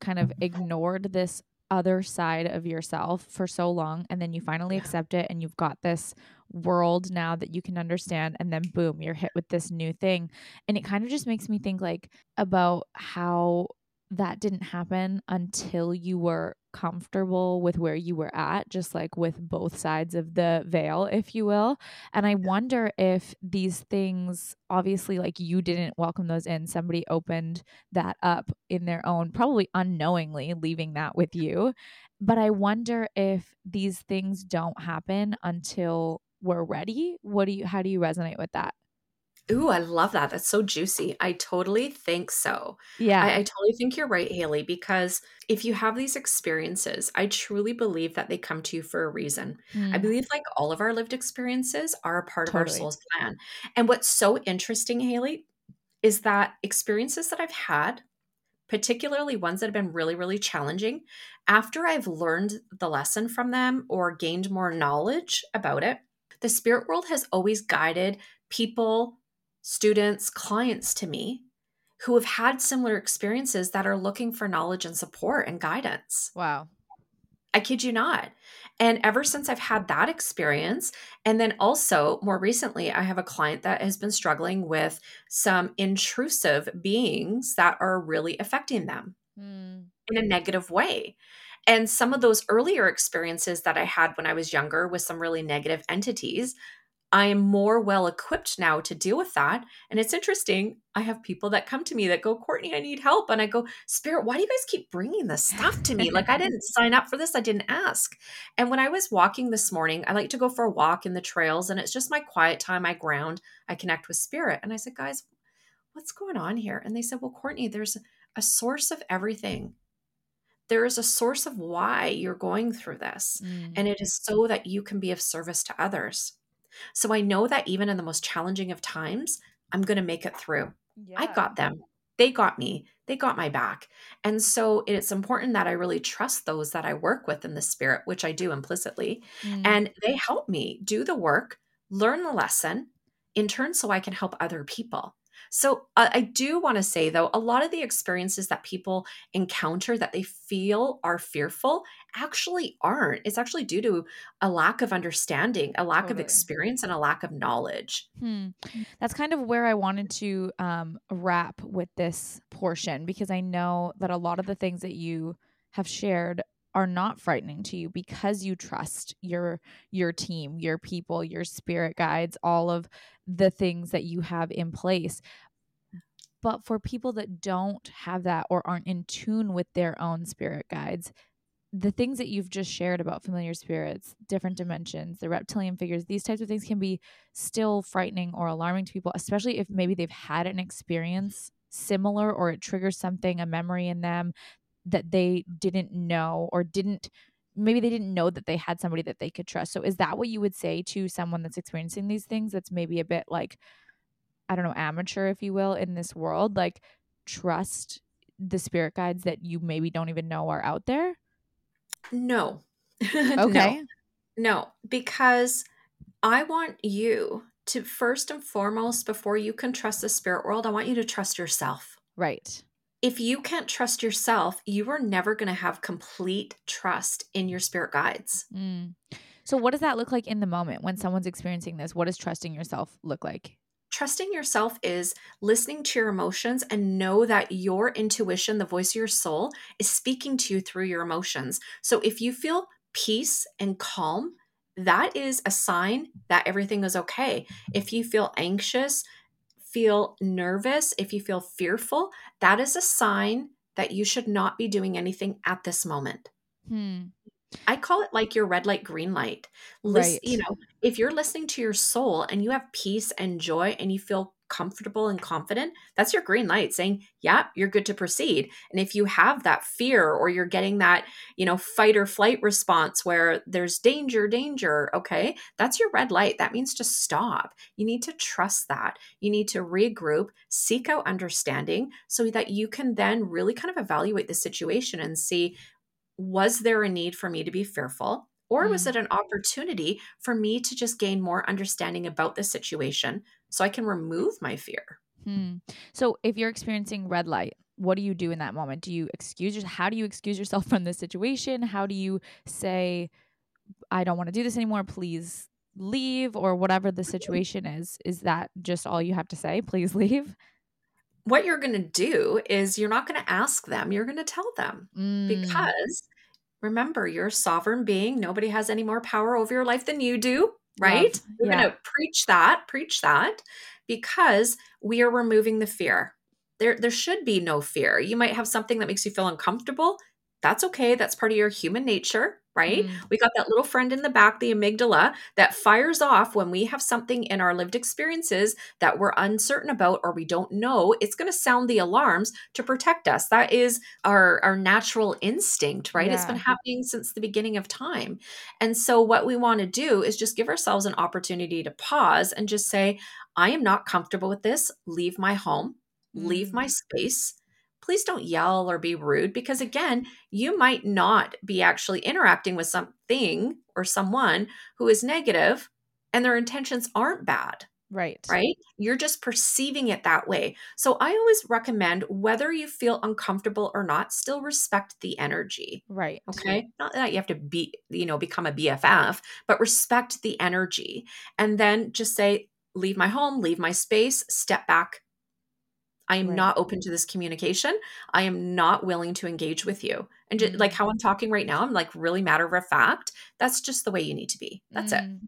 kind of ignored this other side of yourself for so long and then you finally Yeah. accept it and you've got this world now that you can understand and then boom you're hit with this new thing and it kind of just makes me think like about how that didn't happen until you were comfortable with where you were at just like with both sides of the veil if you will and I wonder if these things, obviously, like you didn't welcome those in, somebody opened that up in their own, probably unknowingly leaving that with you. But I wonder if these things don't happen until we're ready. What do you, how do you resonate with that? Ooh, I love that. That's so juicy. I totally think so. Yeah. I, I totally think you're right, Haley, because if you have these experiences, I truly believe that they come to you for a reason. I Mm, believe like all of our lived experiences are a part of our soul's plan. And what's so interesting, Haley, is that experiences that I've had, particularly ones that have been really, really challenging, after I've learned the lesson from them or gained more knowledge about it, the spirit world has always guided people, students, clients to me who have had similar experiences that are looking for knowledge and support and guidance. Wow. I kid you not. And ever since I've had that experience, and then also more recently, I have a client that has been struggling with some intrusive beings that are really affecting them mm. in a negative way. And some of those earlier experiences that I had when I was younger with some really negative entities, I am more well equipped now to deal with that. And it's interesting. I have people that come to me that go, Courtney, I need help. And I go, Spirit, why do you guys keep bringing this stuff to me? like, I didn't sign up for this. I didn't ask. And when I was walking this morning, I like to go for a walk in the trails and it's just my quiet time. I ground, I connect with spirit. And I said, guys, what's going on here? And they said, well, Courtney, there's a source of everything. There is a source of why you're going through this. Mm. And it is so that you can be of service to others. So I know that even in the most challenging of times, I'm going to make it through. Yeah. I got them. They got me. They got my back. And so it's important that I really trust those that I work with in the spirit, which I do implicitly. Mm. And they help me do the work, learn the lesson in turn so I can help other people. So uh, I do want to say though, a lot of the experiences that people encounter that they feel are fearful actually aren't. It's actually due to a lack of understanding, a lack totally. of experience, and a lack of knowledge. Hmm. That's kind of where I wanted to um, wrap with this portion because I know that a lot of the things that you have shared are not frightening to you because you trust your your team, your people, your spirit guides, all of the things that you have in place. But for people that don't have that or aren't in tune with their own spirit guides, the things that you've just shared about familiar spirits, different dimensions, the reptilian figures, these types of things can be still frightening or alarming to people, especially if maybe they've had an experience similar or it triggers something, a memory in them that they didn't know or didn't maybe they didn't know that they had somebody that they could trust. So is that what you would say to someone that's experiencing these things that's maybe a bit like I don't know, amateur if you will in this world, like trust the spirit guides that you maybe don't even know are out there? No. Okay. no. no, because I want you to first and foremost before you can trust the spirit world, I want you to trust yourself. Right if you can't trust yourself, you are never going to have complete trust in your spirit guides. Mm. So, what does that look like in the moment when someone's experiencing this? What does trusting yourself look like? Trusting yourself is listening to your emotions and know that your intuition, the voice of your soul, is speaking to you through your emotions. So, if you feel peace and calm, that is a sign that everything is okay. If you feel anxious, feel nervous, if you feel fearful, that is a sign that you should not be doing anything at this moment. Hmm. I call it like your red light, green light. Listen, right. You know, if you're listening to your soul and you have peace and joy and you feel comfortable and confident, that's your green light saying, yeah, you're good to proceed. And if you have that fear or you're getting that, you know, fight or flight response where there's danger, danger, okay, that's your red light. That means to stop. You need to trust that. You need to regroup, seek out understanding so that you can then really kind of evaluate the situation and see was there a need for me to be fearful? Or was mm. it an opportunity for me to just gain more understanding about the situation so I can remove my fear. Hmm. So if you're experiencing red light, what do you do in that moment? Do you excuse yourself? How do you excuse yourself from this situation? How do you say, I don't want to do this anymore, please leave, or whatever the situation is? Is that just all you have to say? Please leave? What you're going to do is you're not going to ask them, you're going to tell them mm. because remember, you're a sovereign being. Nobody has any more power over your life than you do right? Love. We're yeah. going to preach that, preach that because we are removing the fear. There there should be no fear. You might have something that makes you feel uncomfortable. That's okay. That's part of your human nature right? Mm. We got that little friend in the back, the amygdala, that fires off when we have something in our lived experiences that we're uncertain about or we don't know. It's going to sound the alarms to protect us. That is our, our natural instinct, right? Yeah. It's been happening since the beginning of time. And so, what we want to do is just give ourselves an opportunity to pause and just say, I am not comfortable with this. Leave my home, leave my mm. space please don't yell or be rude because again you might not be actually interacting with something or someone who is negative and their intentions aren't bad Right. Right? You're just perceiving it that way. So I always recommend whether you feel uncomfortable or not, still respect the energy. Right. Okay. Not that you have to be, you know, become a BFF, but respect the energy. And then just say, leave my home, leave my space, step back. I am Right. not open to this communication. I am not willing to engage with you. And just, like Mm. how I'm talking right now, I'm like really matter of fact. That's just the way you need to be. That's it. Mm.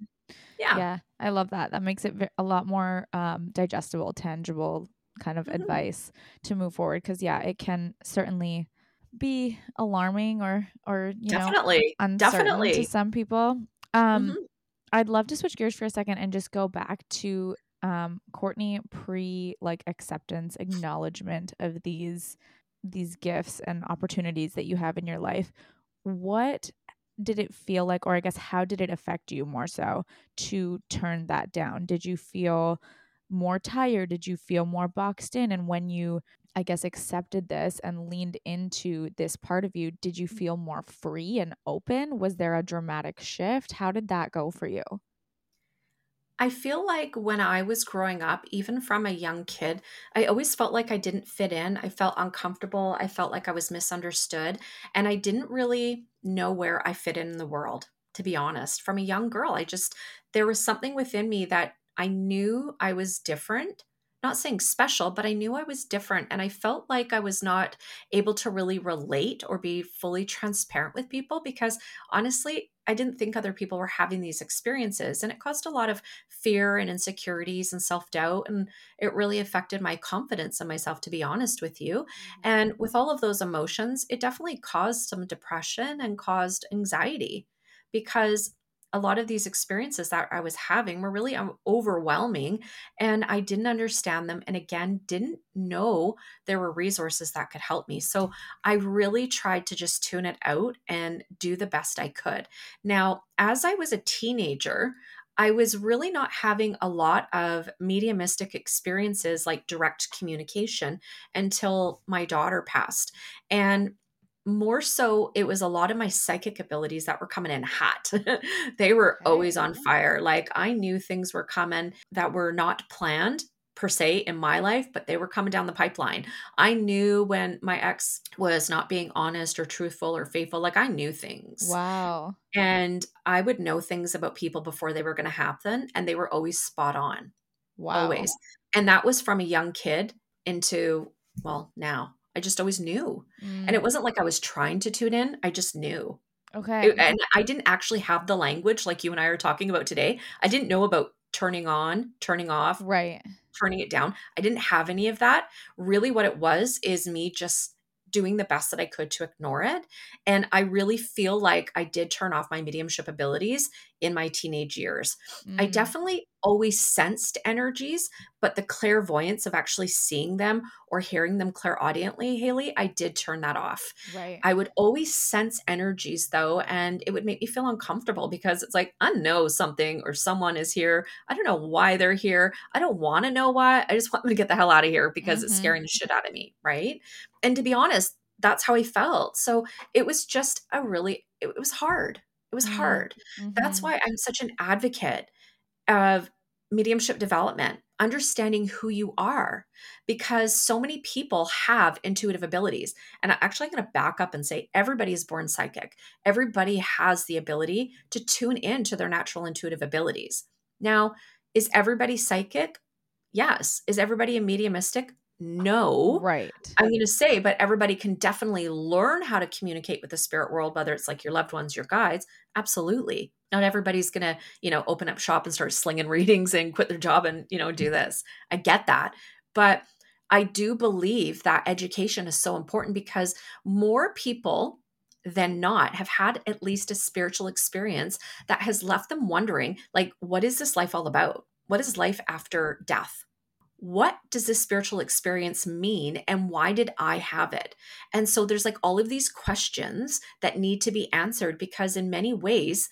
Yeah. Yeah, I love that. That makes it a lot more um, digestible, tangible kind of Mhm. advice to move forward. Because yeah, it can certainly be alarming or or you know Definitely. uncertain Definitely. to some people. Um, Mhm. I'd love to switch gears for a second and just go back to um, Courtney pre like acceptance, acknowledgement of these these gifts and opportunities that you have in your life. What did it feel like, or I guess how did it affect you more so to turn that down? Did you feel more tired? Did you feel more boxed in? And when you, I guess, accepted this and leaned into this part of you, did you feel more free and open? Was there a dramatic shift? How did that go for you? I feel like when I was growing up, even from a young kid, I always felt like I didn't fit in. I felt uncomfortable. I felt like I was misunderstood. And I didn't really know where I fit in the world, to be honest. From a young girl, I just, there was something within me that I knew I was different. Not saying special, but I knew I was different. And I felt like I was not able to really relate or be fully transparent with people because honestly, I didn't think other people were having these experiences. And it caused a lot of fear and insecurities and self doubt. And it really affected my confidence in myself, to be honest with you. Mm-hmm. And with all of those emotions, it definitely caused some depression and caused anxiety because a lot of these experiences that I was having were really um, overwhelming and I didn't understand them. And again, didn't know there were resources that could help me. So I really tried to just tune it out and do the best I could. Now, as I was a teenager, I was really not having a lot of mediumistic experiences like direct communication until my daughter passed. And more so, it was a lot of my psychic abilities that were coming in hot. they were Okay. always on fire. Like I knew things were coming that were not planned per se in my life, but they were coming down the pipeline. I knew when my ex was not being honest or truthful or faithful. Like I knew things. Wow. And I would know things about people before they were going to happen, and they were always spot on, Wow. always. And that was from a young kid into, well, now. I just always knew. And it Mm, wasn't like I was trying to tune in, I just knew. okay. It- and I didn't actually have the language like you and I are talking about today. I didn't know about turning on, turning off, right. turning it down. I didn't have any of that. Really, what it was is me just doing the best that I could to ignore it. And I really feel like I did turn off my mediumship abilities in my teenage years. I Mm, definitely always sensed energies, but the clairvoyance of actually seeing them or hearing them clairaudiently, Haley, I did turn that off. right. I would always sense energies though, and it would make me feel uncomfortable because it's like, I know something or someone is here. I don't know why they're here. I don't want to know why. I just want them to get the hell out of here because it's Mhm. scaring the shit out of me. Right. And to be honest, that's how I felt. So it was just a really, it was hard. It was Mm, hard. That's mhm. why I'm such an advocate of mediumship development, understanding who you are, because so many people have intuitive abilities. And I- actually, I'm going to back up and say everybody is born psychic. Everybody has the ability to tune in to their natural intuitive abilities. Now, is everybody psychic? Yes. Is everybody a mediumistic? No. Right. I'm going to say, but everybody can definitely learn how to communicate with the spirit world, whether it's like your loved ones, your guides. Absolutely. Not everybody's going to, you know, open up shop and start slinging readings and quit their job and, you know, do this. I get that. But I do believe that education is so important because more people than not have had at least a spiritual experience that has left them wondering, like, what is this life all about? What is life after death? What does this spiritual experience mean and why did I have it? And so there's like all of these questions that need to be answered because, in many ways,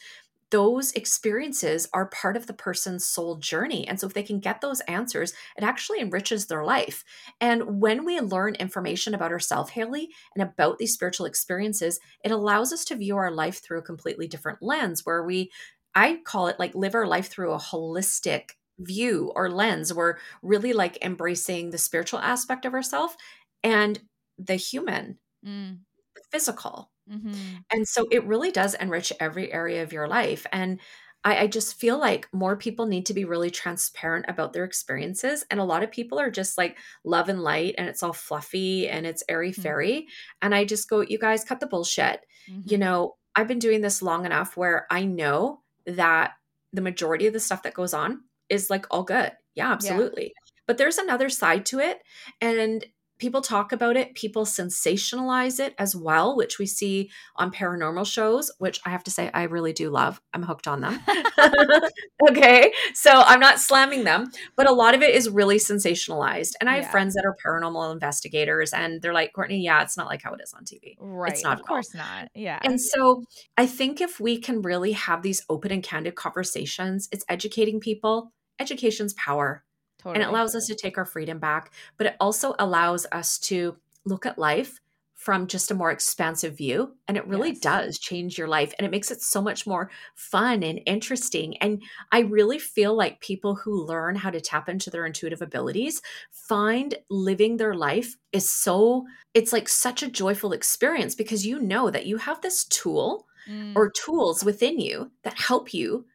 those experiences are part of the person's soul journey. And so, if they can get those answers, it actually enriches their life. And when we learn information about ourselves, Haley, and about these spiritual experiences, it allows us to view our life through a completely different lens where we, I call it like live our life through a holistic view or lens. We're really like embracing the spiritual aspect of ourselves and the human, Mm. the physical. hmm And so it really does enrich every area of your life. And I, I just feel like more people need to be really transparent about their experiences. And a lot of people are just like love and light and it's all fluffy and it's airy Mhm. fairy. And I just go, you guys cut the bullshit. You know, I've been doing this long enough where I know that the majority of the stuff that goes on is like all good. Yeah, absolutely. But there's another side to it. And people talk about it, people sensationalize it as well, which we see on paranormal shows, which I have to say I really do love. I'm hooked on them. okay. So I'm not slamming them, but a lot of it is really sensationalized. And I have Yeah. friends that are paranormal investigators and they're like, Courtney, yeah, it's not like how it is on TV. right. It's not of at all. course not. Yeah. And so I think if we can really have these open and candid conversations, it's educating people. Education's power. totally. And it allows us to take our freedom back, but it also allows us to look at life from just a more expansive view. And it really Yes. does change your life and it makes it so much more fun and interesting. And I really feel like people who learn how to tap into their intuitive abilities find living their life is so, it's like such a joyful experience because you know that you have this tool Mm. or tools within you that help you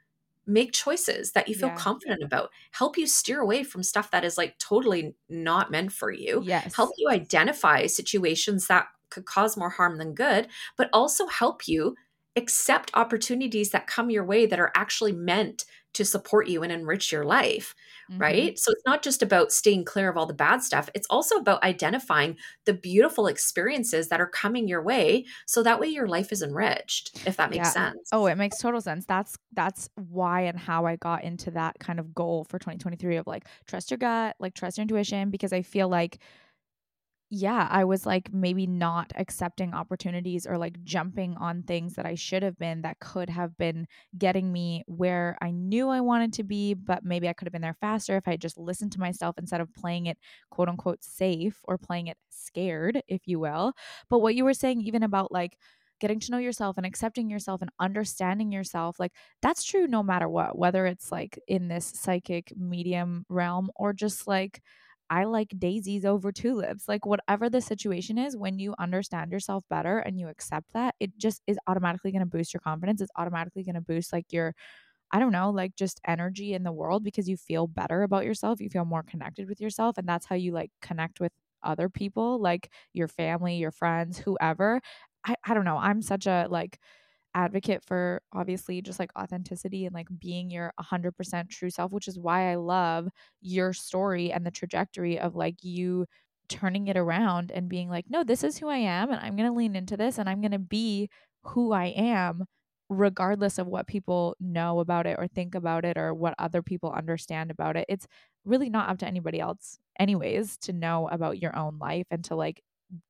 make choices that you feel Yeah. confident about, help you steer away from stuff that is like totally not meant for you, yes. help you identify situations that could cause more harm than good, but also help you accept opportunities that come your way that are actually meant to support you and enrich your life, Mhm. right? So it's not just about staying clear of all the bad stuff, it's also about identifying the beautiful experiences that are coming your way so that way your life is enriched, if that makes Yeah. sense. Oh, it makes total sense. That's that's why and how I got into that kind of goal for 2023 of like trust your gut, like trust your intuition because I feel like yeah, I was like maybe not accepting opportunities or like jumping on things that I should have been that could have been getting me where I knew I wanted to be, but maybe I could have been there faster if I had just listened to myself instead of playing it quote unquote safe or playing it scared, if you will. But what you were saying, even about like getting to know yourself and accepting yourself and understanding yourself, like that's true no matter what, whether it's like in this psychic medium realm or just like I like daisies over tulips. Like, whatever the situation is, when you understand yourself better and you accept that, it just is automatically going to boost your confidence. It's automatically going to boost, like, your, I don't know, like just energy in the world because you feel better about yourself. You feel more connected with yourself. And that's how you like connect with other people, like your family, your friends, whoever. I, I don't know. I'm such a like, advocate for obviously just like authenticity and like being your 100% true self which is why I love your story and the trajectory of like you turning it around and being like no this is who I am and I'm going to lean into this and I'm going to be who I am regardless of what people know about it or think about it or what other people understand about it. It's really not up to anybody else anyways to know about your own life and to like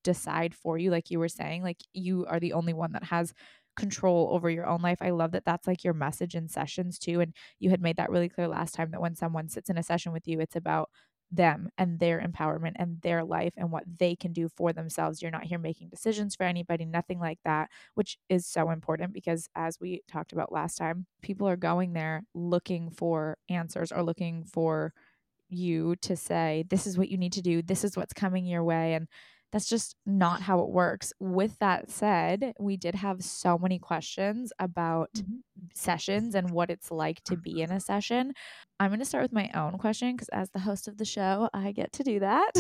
decide for you like you were saying like you are the only one that has control over your own life. I love that that's like your message in sessions too. And you had made that really clear last time that when someone sits in a session with you, it's about them and their empowerment and their life and what they can do for themselves. You're not here making decisions for anybody, nothing like that, which is so important because as we talked about last time, people are going there looking for answers or looking for you to say, this is what you need to do, this is what's coming your way. And that's just not how it works. With that said, we did have so many questions about mm-hmm. sessions and what it's like to be in a session. I'm going to start with my own question because, as the host of the show, I get to do that.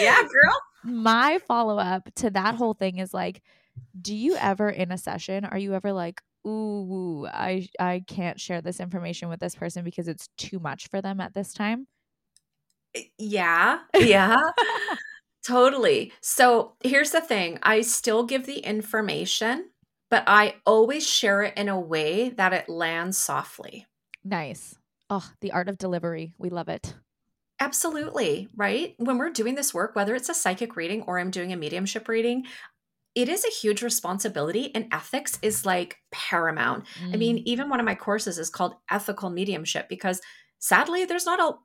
Yeah, girl. my follow up to that whole thing is like, do you ever in a session, are you ever like, ooh, I, I can't share this information with this person because it's too much for them at this time? Eh, yeah. Yeah. Totally. So here's the thing I still give the information, but I always share it in a way that it lands softly. Nice. Oh, the art of delivery. We love it. Absolutely. Right. When we're doing this work, whether it's a psychic reading or I'm doing a mediumship reading, it is a huge responsibility and ethics is like paramount. I mean, mm. even one of my courses is called ethical mediumship because sadly, there's not a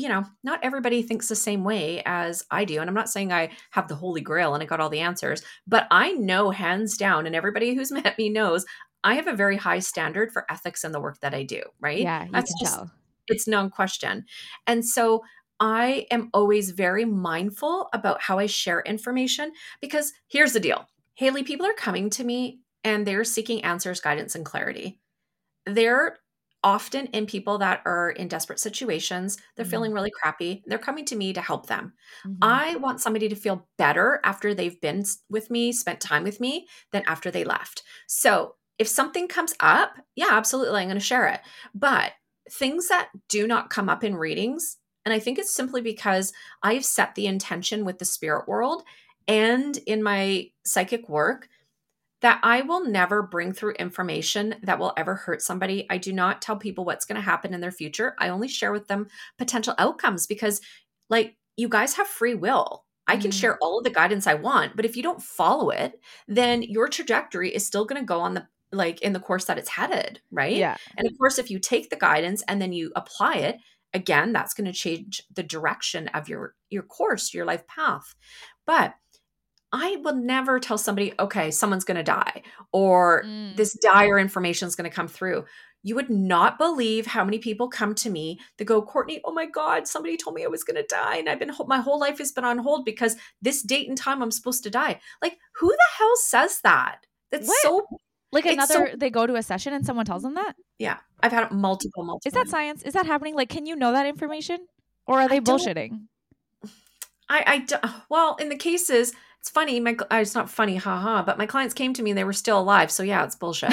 you know, not everybody thinks the same way as I do. And I'm not saying I have the holy grail and I got all the answers, but I know hands down, and everybody who's met me knows I have a very high standard for ethics in the work that I do, right? yeah, you That's just tell. It's non-question. And so I am always very mindful about how I share information because here's the deal. Haley, people are coming to me and they're seeking answers, guidance, and clarity. They're often in people that are in desperate situations. They're Mhm. feeling really crappy. They're coming to me to help them. Mhm. I want somebody to feel better after they've been with me, spent time with me, than after they left. So if something comes up, yeah, absolutely, I'm going to share it. But things that do not come up in readings, and I think it's simply because I've set the intention with the spirit world and in my psychic work that I will never bring through information that will ever hurt somebody. I do not tell people what's going to happen in their future. I only share with them potential outcomes because, like, you guys have free will. I can Mm. share all of the guidance I want, but if you don't follow it, then your trajectory is still going to go on the like in the course that it's headed, right? Yeah. And of course, if you take the guidance and then you apply it, again, that's going to change the direction of your your course, your life path. But I will never tell somebody, okay, someone's going to die or Mm. this dire information is going to come through. You would not believe how many people come to me that go, Courtney, oh my God, somebody told me I was going to die. And I've been, my whole life has been on hold because this date and time I'm supposed to die. Like, who the hell says that? That's What? so, Like It's so- another, they go to a session and someone tells them that. yeah. I've had multiple, multiple. Is that science? Is that happening? Like, can you know that information, or are they don't- bullshitting? I, I, well, in the cases, it's funny. My, uh, it's not funny, haha, but my clients came to me and they were still alive. So yeah, it's bullshit.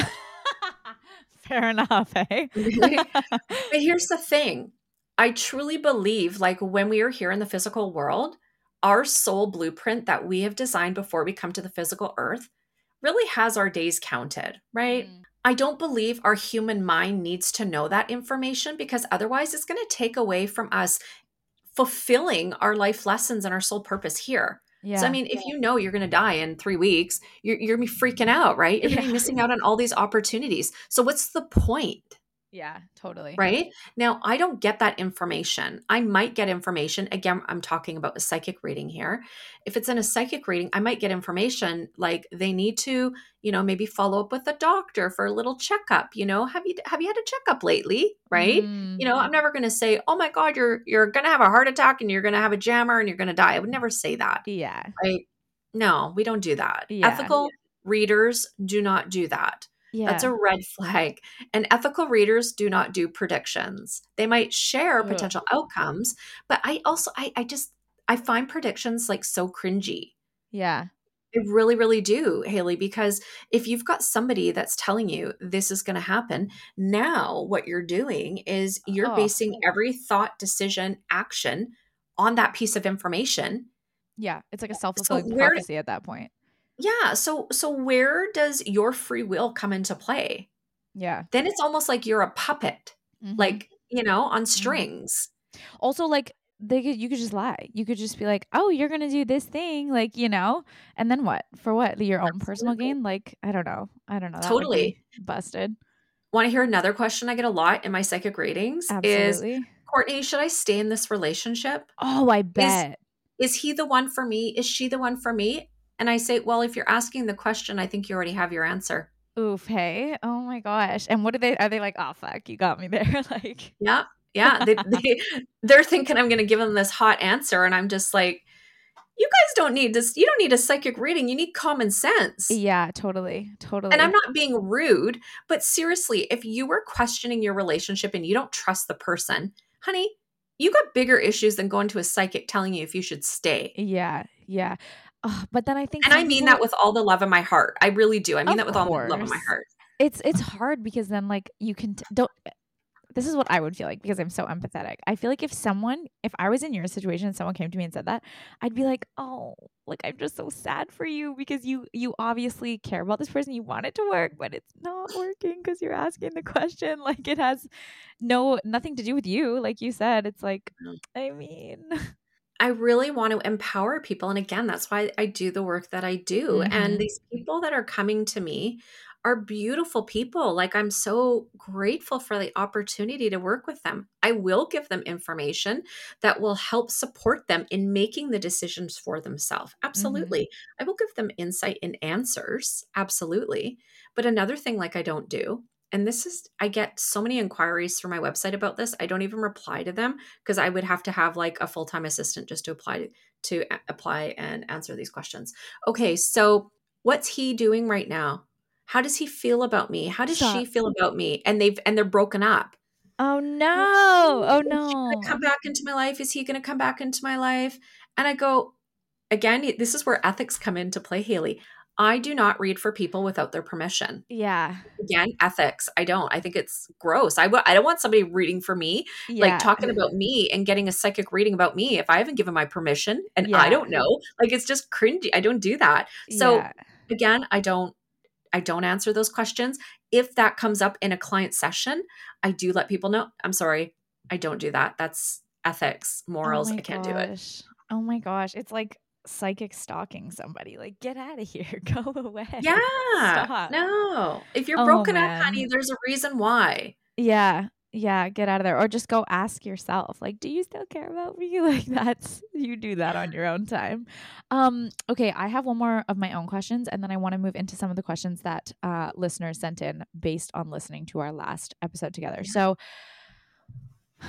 Fair enough, eh? But here's the thing I truly believe, like, when we are here in the physical world, our soul blueprint that we have designed before we come to the physical earth really has our days counted, right? Mm. I don't believe our human mind needs to know that information because otherwise it's going to take away from us fulfilling our life lessons and our soul purpose here. Yeah. So I mean, if you know you're going to die in three weeks, you're you're freaking out, right? You're going to Yeah. be missing out on all these opportunities. So what's the point? Yeah, totally. right? Now, I don't get that information. I might get information. Again, I'm talking about a psychic reading here. If it's in a psychic reading, I might get information like they need to, you know, maybe follow up with a doctor for a little checkup. You know, have you have you had a checkup lately? Right? Mm. You know, I'm never going to say, "Oh my God, you're you're going to have a heart attack and you're going to have a jammer and you're going to die." I would never say that. Yeah. Right? No, we don't do that. Yeah. Ethical readers do not do that. Yeah. That's a red flag. And ethical readers do not do predictions. They might share Ugh. potential outcomes, but I also I, I just I find predictions like so cringy. yeah. I really, really do, Haley, because if you've got somebody that's telling you this is going to happen, now what you're doing is you're Oh. basing every thought, decision, action on that piece of information. Yeah. It's like a self fulfilling where- prophecy at that point. Yeah. So, so where does your free will come into play? Yeah. Then it's almost like you're a puppet. Mhm. like you know on strings also like they could you could just lie. You could just be like, "Oh, you're going to do this thing," like, you know? And then what? For what? Your own personal gain? Like, I don't know. I don't know. That Totally. busted. want to hear another question i get a lot in my psychic readings is courtney should i stay in this relationship oh, I bet. is he the one for me is she the one for me and i say well if you're asking the question i think you already have your answer Oof, hey. Oh my gosh. And what are they are they like, "Oh fuck, you got me there." like yeah yeah they, they, they're thinking i'm going to give them this hot answer and i'm just like you guys don't need this you don't need a psychic reading you need common sense Yeah, totally. Totally. And I'm not being rude, but seriously, if you were questioning your relationship and you don't trust the person, honey, you got bigger issues than going to a psychic telling you if you should stay. Yeah, yeah. Ugh, but then I think And I mean people- that with all the love in my heart. I really do. I mean that with all the love in my heart. it's it's hard because then like you can t- don't this is what I would feel like because I'm so empathetic. I feel like if someone if I was in your situation and someone came to me and said that, I'd be like, "Oh, like I'm just so sad for you because you you obviously care about this person, you want it to work, but it's not working because you're asking the question like it has no nothing to do with you, like you said. It's like mm. I mean, I really want to empower people. And again, that's why I do the work that I do. Mhm. And these people that are coming to me are beautiful people. Like, I'm so grateful for the opportunity to work with them. I will give them information that will help support them in making the decisions for themselves. Absolutely. I will give them insight and answers. Absolutely. But another thing, like, I don't do and this is I get so many inquiries through my website about this. I don't even reply to them because I would have to have like a full-time assistant just to apply to, to apply and answer these questions. Okay, so what's he doing right now? How does he feel about me? How does Stop. she feel about me? And they've and they're broken up. Oh no. Oh Is he no. come back into my life? Is he going to come back into my life? And I go, again, this is where ethics come into play, Haley. I do not read for people without their permission. Yeah. Again, ethics. I don't. I think it's gross. I w- I don't want somebody reading for me, Yeah. like talking about me and getting a psychic reading about me if I haven't given my permission and Yeah. I don't know. Like it's just cringy. I don't do that. So Yeah. again, I don't I don't answer those questions. If that comes up in a client session, I do let people know, I'm sorry, I don't do that. That's ethics, oh morals. Oh I can't do it. Oh my gosh. It's like psychic stalking somebody. Like, get out of here. Go away. Yeah. Stop. No. If you're Oh, broken up, honey, there's a reason why. Yeah. Yeah. Get out of there. Or just go ask yourself, like, do you still care about me? Like that's you do that on your own time. Um, okay, I have one more of my own questions, and then I want to move into some of the questions that uh listeners sent in based on listening to our last episode together. Yeah. So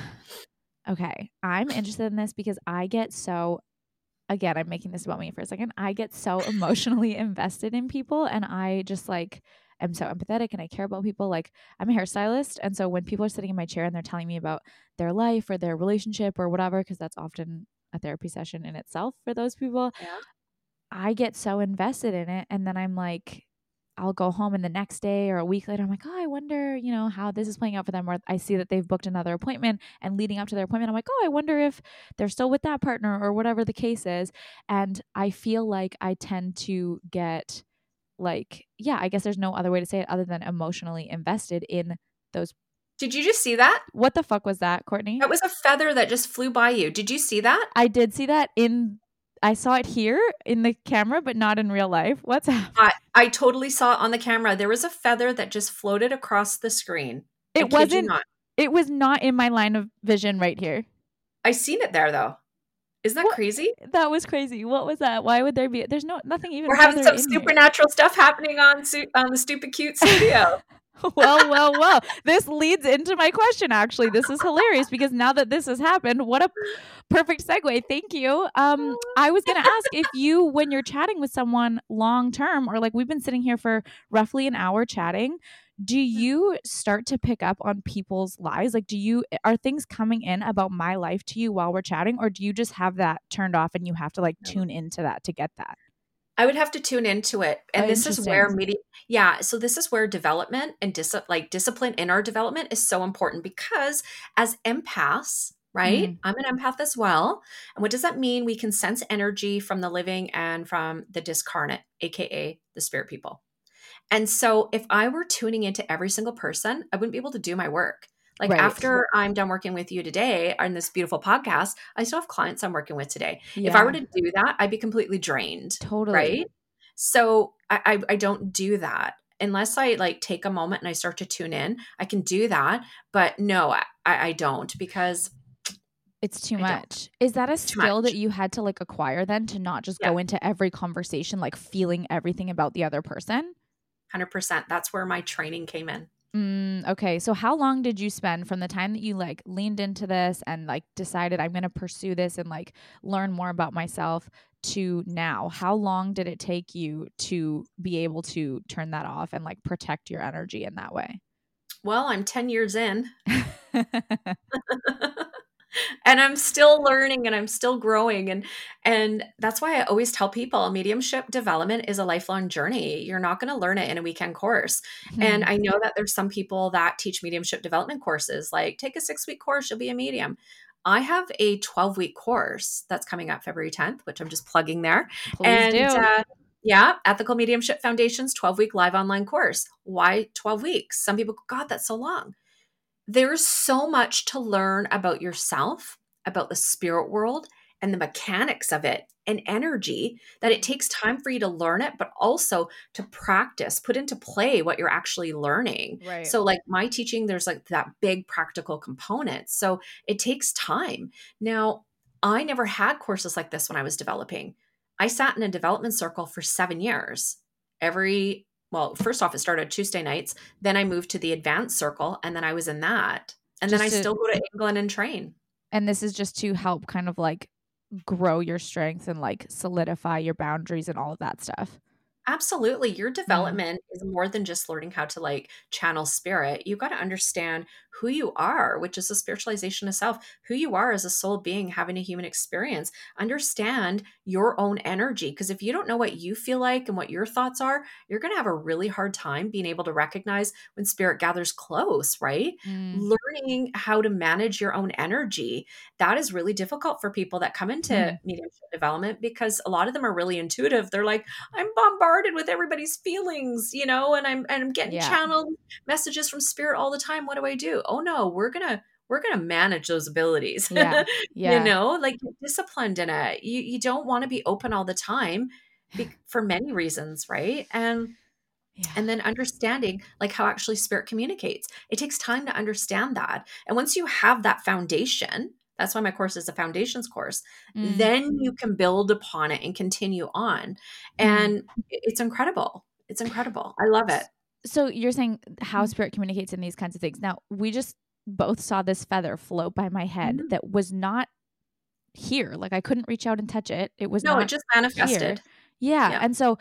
okay, I'm interested in this because I get so again, I'm making this about me for a second. I get so emotionally invested in people and I just like am so empathetic and I care about people. Like I'm a hairstylist. And so when people are sitting in my chair and they're telling me about their life or their relationship or whatever, because that's often a therapy session in itself for those people, Yeah. I get so invested in it. And then I'm like, I'll go home and the next day or a week later, I'm like, oh, I wonder, you know, how this is playing out for them. Or I see that they've booked another appointment and leading up to their appointment, I'm like, oh, I wonder if they're still with that partner or whatever the case is. And I feel like I tend to get like, yeah, I guess there's no other way to say it other than emotionally invested in those. Did you just see that? What the fuck was that, Courtney? That was a feather that just flew by you. Did you see that? I did see that in, I saw it here in the camera, but not in real life. What's happening? I, I totally saw it on the camera. There was a feather that just floated across the screen. It you wasn't, it was not in my line of vision right here. I seen it there though. Isn't that What? crazy? That was crazy. What was that? Why would there be? There's no nothing even. We're having some in here. supernatural stuff happening on on the stupid cute studio. well, well, well. This leads into my question. Actually, this is hilarious because now that this has happened, what a perfect segue. Thank you. Um, I was gonna ask if you, when you're chatting with someone long term, or like we've been sitting here for roughly an hour chatting, do you start to pick up on people's lives? Like, do you are things coming in about my life to you while we're chatting, or do you just have that turned off and you have to like tune into that to get that? I would have to tune into it. And Oh, this is where media yeah, so this is where development and dis- like discipline in our development is so important because as empaths, right? Mm. I'm an empath as well. And what does that mean? We can sense energy from the living and from the discarnate, aka the spirit people. And so if I were tuning into every single person, I wouldn't be able to do my work. Like Right. after I'm done working with you today on this beautiful podcast, I still have clients I'm working with today. If I were to do that, I'd be completely drained totally. right so I, I i don't do that unless i like take a moment and i start to tune in i can do that but no i, I don't because It's too I don't. much. Is that a too skill that you had to like acquire then to not just Yeah. go into every conversation like feeling everything about the other person? 100% that's where my training came in Mm, okay. So how long did you spend from the time that you like leaned into this and like decided I'm going to pursue this and like learn more about myself to now? How long did it take you to be able to turn that off and like protect your energy in that way? well i'm 10 years in and i'm still learning and i'm still growing and and that's why i always tell people mediumship development is a lifelong journey you're not going to learn it in a weekend course And Hmm. I know that there's some people that teach mediumship development courses, like take a six week course, you'll be a medium. I have a 12 week course that's coming up February 10th, which I'm just plugging there. please and do. Uh, yeah, Ethical Mediumship Foundations 12 week live online course. Why 12 weeks? Some people go, God, that's so long. There's so much to learn about yourself, about the spirit world, and the mechanics of it and energy that it takes time for you to learn it, but also to practice, put into play what you're actually learning. right. So, like my teaching, there's like that big practical component. So, it takes time. Now, I never had courses like this when I was developing. I sat in a development circle for seven years. Every well, first off, it started Tuesday nights. Then I moved to the advanced circle, and then I was in that. And just then I to, still go to England and train. And this is just to help kind of like grow your strength and like solidify your boundaries and all of that stuff. Absolutely. Your development mm. is more than just learning how to like channel spirit. You got to understand who you are, which is a spiritualization of self, who you are as a soul being having a human experience. Understand your own energy. Because if you don't know what you feel like and what your thoughts are, you're going to have a really hard time being able to recognize when spirit gathers close, right? Mm. Learning how to manage your own energy. That is really difficult for people that come into mm. mediumship development because a lot of them are really intuitive. They're like, I'm bombarded with everybody's feelings, you know, and I'm and I'm getting yeah. channeled messages from spirit all the time. What do I do? oh no we're gonna we're gonna manage those abilities yeah, yeah. you know like disciplined in it you you don't want to be open all the time be, for many reasons right and yeah. And then understanding like how actually spirit communicates. It takes time to understand that. And once you have that foundation, that's why my course is a foundations course, mm. then you can build upon it and continue on. Mm. And it's incredible. It's incredible. I love it so you're saying how mm-hmm. spirit communicates in these kinds of things. Now, we just both saw this feather float by my head mm-hmm. that was not here. Like I couldn't reach out and touch it. It was no, it just manifested. Yeah. yeah. And so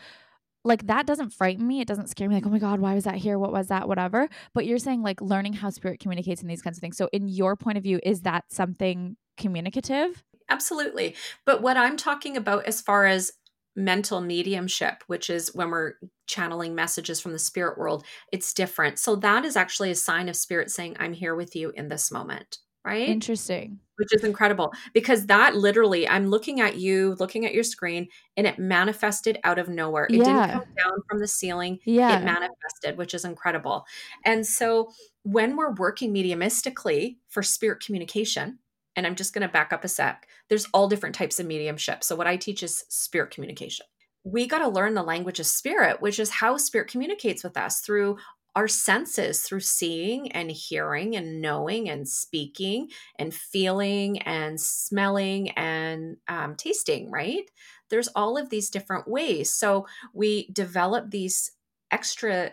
like that doesn't frighten me. It doesn't scare me like, oh my God, why was that here? What was that? Whatever. But you're saying like learning how spirit communicates in these kinds of things. So in your point of view, is that something communicative? Absolutely. But what I'm talking about as far as mental mediumship, which is when we're channeling messages from the spirit world, it's different. So that is actually a sign of spirit saying, I'm here with you in this moment. Right. Interesting. Which is incredible because that literally, I'm looking at you, looking at your screen, and it manifested out of nowhere. It yeah. didn't come down from the ceiling. Yeah. It manifested, which is incredible. And so when we're working mediumistically for spirit communication, and I'm just going to back up a sec. There's all different types of mediumship. So what I teach is spirit communication. We got to learn the language of spirit, which is how spirit communicates with us through our senses, through seeing and hearing and knowing and speaking and feeling and smelling and um, tasting, right? There's all of these different ways. So we develop these extra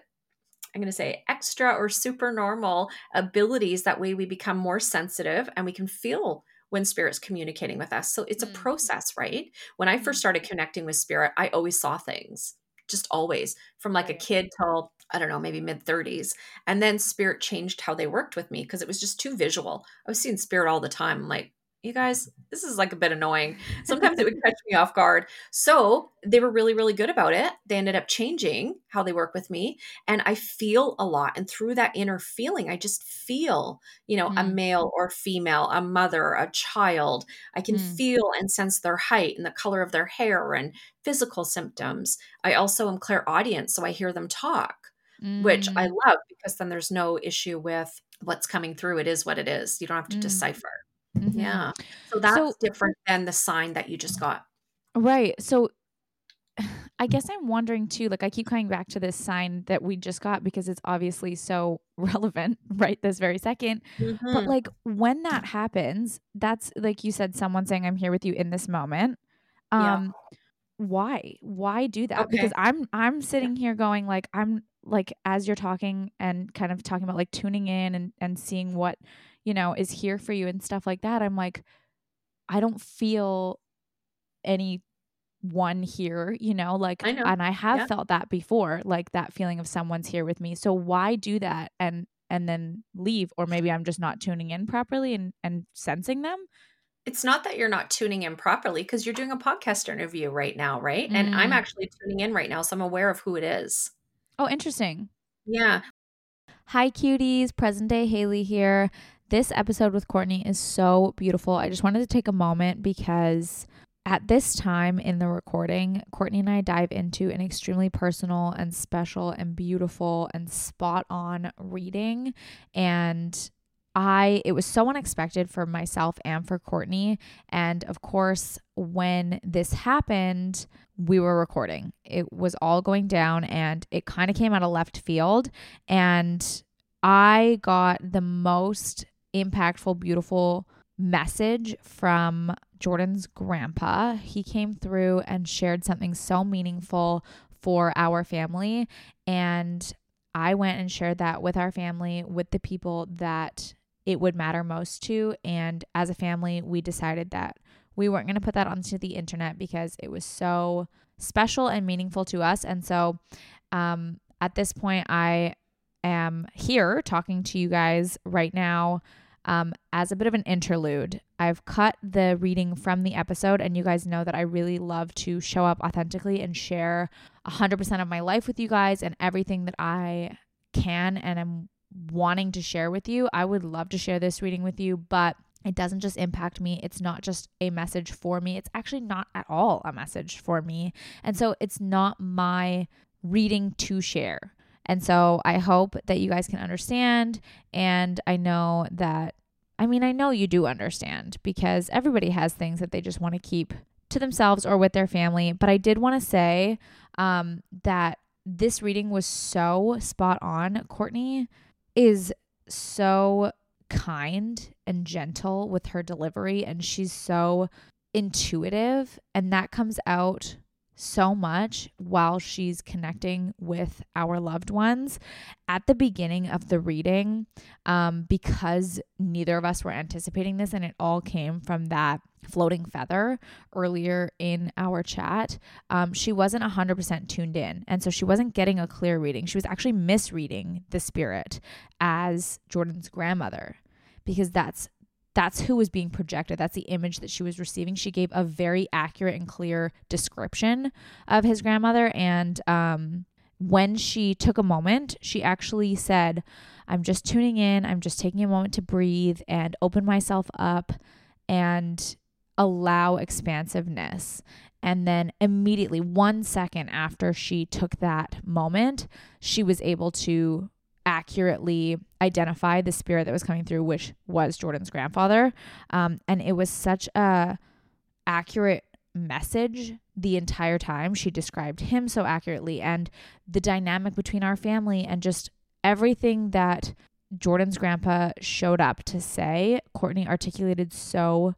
I'm going to say extra or super normal abilities. That way we become more sensitive and we can feel when spirit's communicating with us. So it's a mm. process, right? When I first mm. started connecting with spirit, I always saw things, just always from like a kid till I don't know, maybe mid 30s. And then spirit changed how they worked with me because it was just too visual. I was seeing spirit all the time. I'm like, you guys, this is like a bit annoying. Sometimes it would catch me off guard. So they were really, really good about it. They ended up changing how they work with me. And I feel a lot. And through that inner feeling, I just feel, you know, mm. a male or female, a mother, a child. I can mm. feel and sense their height and the color of their hair and physical symptoms. I also am clairaudient, so I hear them talk. Mm. Which I mm. love because then there's no issue with what's coming through. It is what it is. You don't have to mm. decipher. Mm-hmm. Yeah. So that's so, different than the sign that you just got. Right. So I guess I'm wondering too, like I keep coming back to this sign that we just got because it's obviously so relevant right this very 2nd mm-hmm. But like when that happens, that's like you said, someone saying, I'm here with you in this moment. Um yeah. why? Why do that? Okay. Because I'm I'm sitting here going like I'm like as you're talking and kind of talking about like tuning in and, and seeing what you know, is here for you and stuff like that, I'm like, I don't feel any one here, you know, like, I know. and I have yeah. felt that before, like that feeling of someone's here with me. So why do that and, and then leave? Or maybe I'm just not tuning in properly and, and sensing them. It's not that you're not tuning in properly because you're doing a podcast interview right now, right? Mm. And I'm mm. actually tuning in right now. So I'm aware of who it is. Oh, interesting. Yeah. Hi, cuties. Present day Haley here. This episode with Courtney is so beautiful. I just wanted to take a moment because at this time in the recording, Courtney and I dive into an extremely personal and special and beautiful and spot on reading. And I, it was so unexpected for myself and for Courtney. And of course, when this happened, we were recording. It was all going down and it kind of came out of left field. And I got the most impactful, beautiful message from Jordan's grandpa. He came through and shared something so meaningful for our family. And I went and shared that with our family, with the people that it would matter most to. And as a family, we decided that we weren't going to put that onto the internet because it was so special and meaningful to us. And so um, at this point, I am here talking to you guys right now um, as a bit of an interlude. I've cut the reading from the episode, and you guys know that I really love to show up authentically and share 100% of my life with you guys and everything that I can and am wanting to share with you. I would love to share this reading with you, but it doesn't just impact me. It's not just a message for me. It's actually not at all a message for me. And so it's not my reading to share. And so I hope that you guys can understand. And I know that, I mean, I know you do understand because everybody has things that they just want to keep to themselves or with their family. But I did want to say um, that this reading was so spot on. Courtney is so kind and gentle with her delivery, and she's so intuitive, and that comes out so much while she's connecting with our loved ones. At the beginning of the reading um, because neither of us were anticipating this and it all came from that floating feather earlier in our chat um, she wasn't 100% tuned in. And so she wasn't getting a clear reading. She was actually misreading the spirit as jordan's grandmother because that's that's who was being projected. That's the image that she was receiving. She gave a very accurate and clear description of his grandmother. And um, when she took a moment, she actually said, I'm just tuning in. I'm just taking a moment to breathe and open myself up and allow expansiveness. And then immediately, one second after she took that moment, she was able to accurately identify the spirit that was coming through, which was Jordan's grandfather. Um, and it was such a accurate message the entire time. She described him so accurately and the dynamic between our family and just everything that Jordan's grandpa showed up to say, Courtney articulated so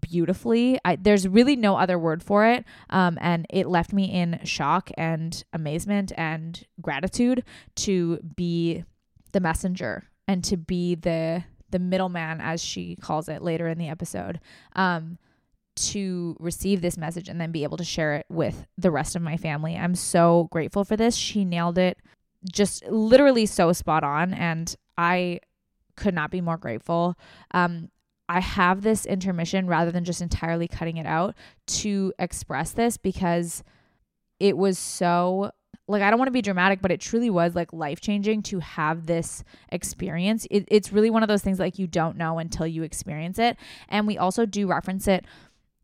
beautifully. I, there's really no other word for it. Um, and it left me in shock and amazement and gratitude to be the messenger and to be the the middleman, as she calls it later in the episode, um, to receive this message and then be able to share it with the rest of my family. I'm so grateful for this. She nailed it, just literally so spot on, and I could not be more grateful. Um, I have this intermission rather than just entirely cutting it out to express this because it was so like I don't want to be dramatic, but it truly was like life changing to have this experience. It, it's really one of those things like you don't know until you experience it. And we also do reference it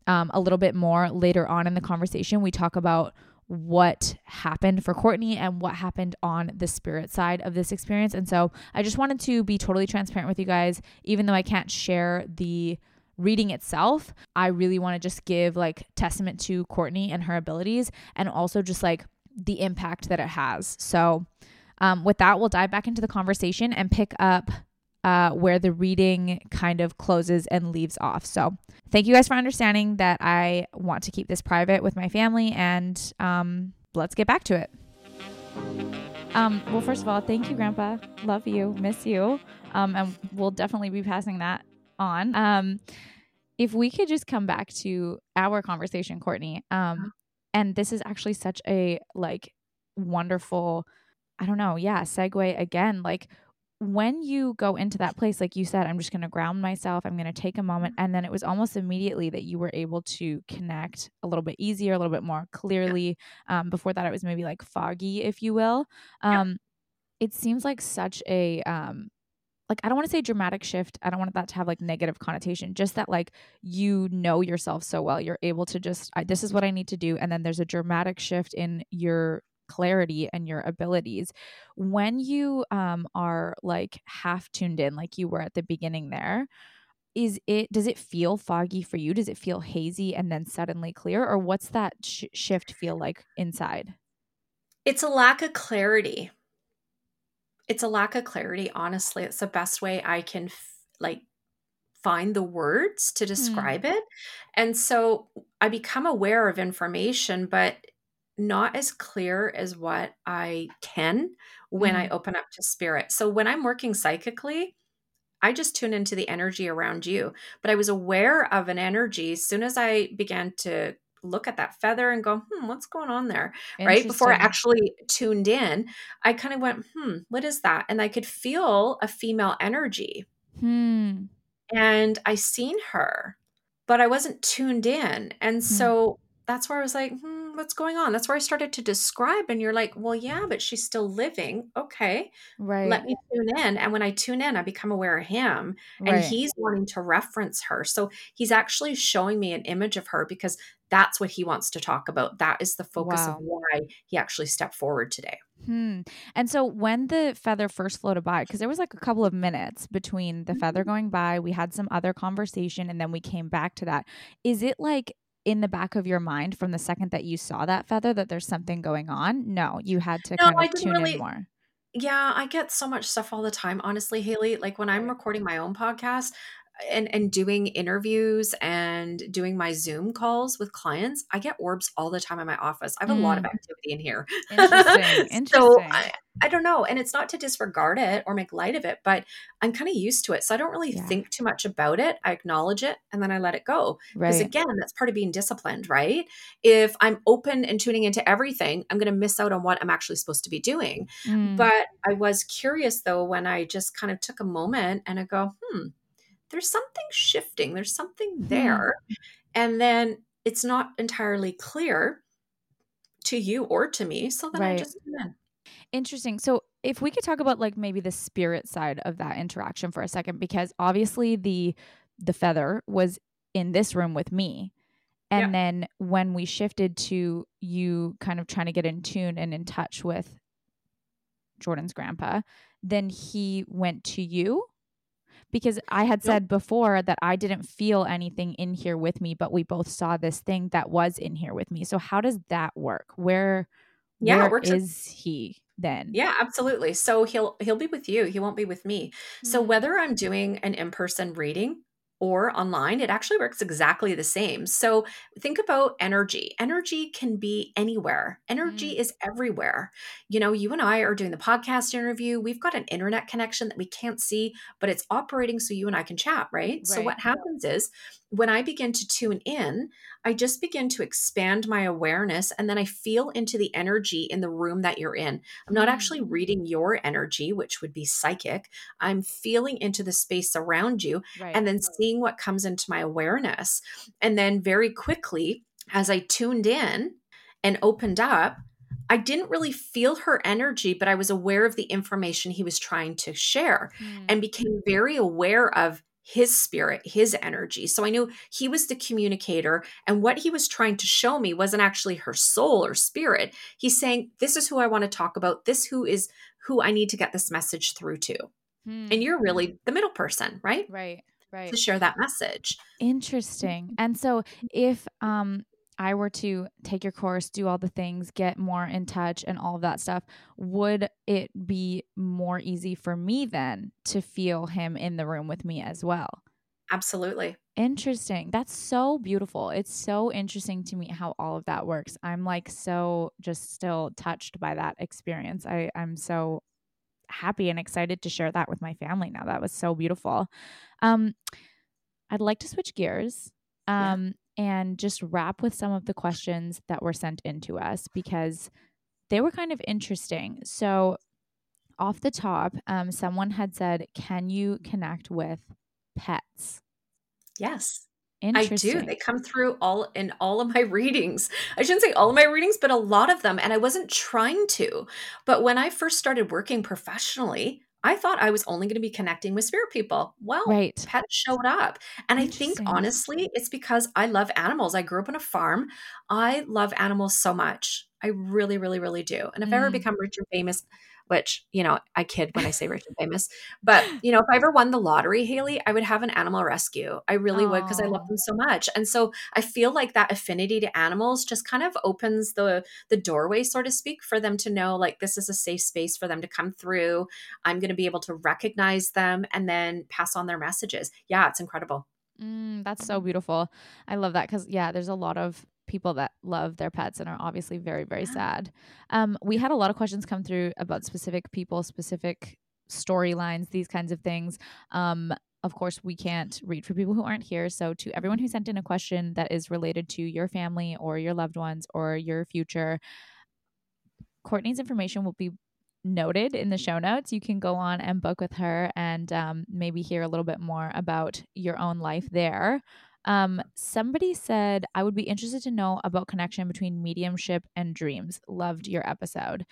um, a little bit more later on in the conversation. We talk about what happened for Courtney and what happened on the spirit side of this experience. And so I just wanted to be totally transparent with you guys, even though I can't share the reading itself. I really want to just give like testament to Courtney and her abilities and also just like the impact that it has. So, um, with that, we'll dive back into the conversation and pick up uh, where the reading kind of closes and leaves off. So, thank you guys for understanding that I want to keep this private with my family, and um, let's get back to it. Um, well, first of all, thank you, Grandpa. Love you, miss you, um, and we'll definitely be passing that on. Um, if we could just come back to our conversation, Courtney, um, and this is actually such a like wonderful, I don't know, yeah, segue again. Like when you go into that place, like you said, I'm just going to ground myself, I'm going to take a moment. And then it was almost immediately that you were able to connect a little bit easier, a little bit more clearly. Yeah. Um, before that, it was maybe like foggy, if you will. Um, yeah. It seems like such a, um, like, I don't want to say dramatic shift. I don't want that to have like negative connotation, just that like you know yourself so well. You're able to just, I, this is what I need to do. And then there's a dramatic shift in your clarity and your abilities. When you um are like half tuned in like you were at the beginning there is it does it feel foggy for you? Does it feel hazy and then suddenly clear or what's that sh- shift feel like inside? It's a lack of clarity. It's a lack of clarity honestly. It's the best way i can f- like find the words to hmm. describe mm. it. And so i become aware of information but not as clear as what I can when mm. I open up to spirit. So when I'm working psychically, I just tune into the energy around you. But I was aware of an energy as soon as I began to look at that feather and go, hmm, what's going on there? Right. Before I actually tuned in, I kind of went, hmm, what is that? And I could feel a female energy. Hmm. And I seen her, but I wasn't tuned in. And hmm. so that's where I was like, hmm, what's going on? That's where I started to describe. And you're like, well, yeah, but she's still living. Okay. Right. Let me tune in. And when I tune in, I become aware of him and right. he's wanting to reference her. So he's actually showing me an image of her because that's what he wants to talk about. That is the focus wow. of why he actually stepped forward today. Hmm. And so when the feather first floated by, because there was like a couple of minutes between the feather mm-hmm. going by, we had some other conversation and then we came back to that. Is it like in the back of your mind from the second that you saw that feather that there's something going on? No, you had to no, kind of tune really, in more. Yeah, I get so much stuff all the time, honestly, Haley. Like when I'm recording my own podcast, and and doing interviews and doing my Zoom calls with clients, I get orbs all the time in my office. I have mm. a lot of mm. activity in here. Interesting. Interesting. so I, I don't know. And it's not to disregard it or make light of it, but I'm kind of used to it. So I don't really yeah. think too much about it. I acknowledge it and then I let it go. Because right. again, that's part of being disciplined, right? If I'm open and tuning into everything, I'm going to miss out on what I'm actually supposed to be doing. Mm. But I was curious though when I just kind of took a moment and I go, hmm, there's something shifting, there's something hmm. there. Mm. And then it's not entirely clear to you or to me. So then right. I just Interesting. So if we could talk about like maybe the spirit side of that interaction for a second, because obviously the the feather was in this room with me. And yeah. then when we shifted to you kind of trying to get in tune and in touch with Jordan's grandpa, then he went to you because I had said before that I didn't feel anything in here with me, but we both saw this thing that was in here with me. So how does that work? Where yeah, where works is he then? Yeah, absolutely. So he'll he'll be with you. He won't be with me. Mm-hmm. So whether I'm doing an in-person reading or online, it actually works exactly the same. So think about energy. Energy can be anywhere, energy mm. is everywhere. You know, you and I are doing the podcast interview. We've got an internet connection that we can't see, but it's operating so you and I can chat, right? right. So what happens is when I begin to tune in, I just begin to expand my awareness and then I feel into the energy in the room that you're in. I'm not actually mm. reading your energy, which would be psychic. I'm feeling into the space around you right. and then seeing what comes into my awareness. And then very quickly, as I tuned in and opened up, I didn't really feel her energy, but I was aware of the information he was trying to share mm. and became very aware of his spirit, his energy. So I knew he was the communicator. And what he was trying to show me wasn't actually her soul or spirit. He's saying, This is who I want to talk about. This who is who I need to get this message through to. Hmm. And you're really the middle person, right? Right. Right. To share that message. Interesting. And so if um I were to take your course, do all the things, get more in touch and all of that stuff, would it be more easy for me then to feel him in the room with me as well? Absolutely. Interesting. That's so beautiful. It's so interesting to me how all of that works. I'm like so just still touched by that experience. I, I'm so happy and excited to share that with my family now. That was so beautiful. Um, I'd like to switch gears. Um, yeah and just wrap with some of the questions that were sent in to us because they were kind of interesting. So, off the top, um, someone had said, Can you connect with pets? Yes. I do. They come through all in all of my readings. I shouldn't say all of my readings, but a lot of them. And I wasn't trying to. But when I first started working professionally, I thought I was only going to be connecting with spirit people. Well, right. pets showed up. And I think honestly, it's because I love animals. I grew up on a farm. I love animals so much. I really, really, really do. And if mm. I ever mm. become rich and famous, which, you know, I kid when I say rich and famous. But, you know, if I ever won the lottery, Haley, I would have an animal rescue. I really would because I love them so much. And so I feel like that affinity to animals just kind of opens the the doorway, so to speak, for them to know like this is a safe space for them to come through. I'm going to be able to recognize them and then pass on their messages. Yeah, it's incredible. Mm, that's so beautiful. I love that because, yeah, there's a lot of people that love their pets and are obviously very very sad. Um, we had a lot of questions come through about specific people, specific storylines, these kinds of things. Um, of course, we can't read for people who aren't here. So, to everyone who sent in a question that is related to your family or your loved ones or your future, Courtney's information will be noted in the show notes. You can go on and book with her and um, maybe hear a little bit more about your own life there. Um, somebody said, I would be interested to know about connection between mediumship and dreams. Loved your episode.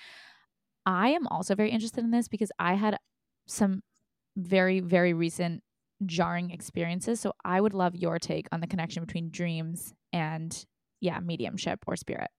I am also very interested in this because I had some very, very recent jarring experiences. So I would love your take on the connection between dreams and, yeah, mediumship or spirit.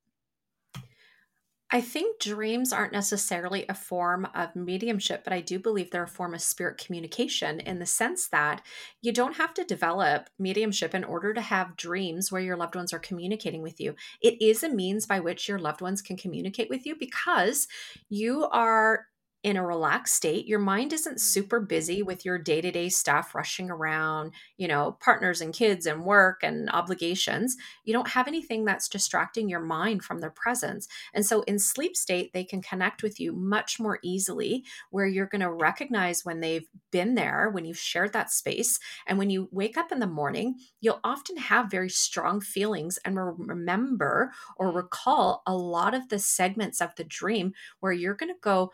I think dreams aren't necessarily a form of mediumship, but I do believe they're a form of spirit communication in the sense that you don't have to develop mediumship in order to have dreams where your loved ones are communicating with you. It is a means by which your loved ones can communicate with you because you are in a relaxed state. Your mind isn't mm. super busy with your day to day stuff rushing around, you know, partners and kids and work and obligations. You don't have anything that's distracting your mind from their presence. And so in sleep state, they can connect with you much more easily, where you're going to recognize when they've been there, when you've shared that space. And when you wake up in the morning, you'll often have very strong feelings and remember or recall a lot of the segments of the dream where you're going to go,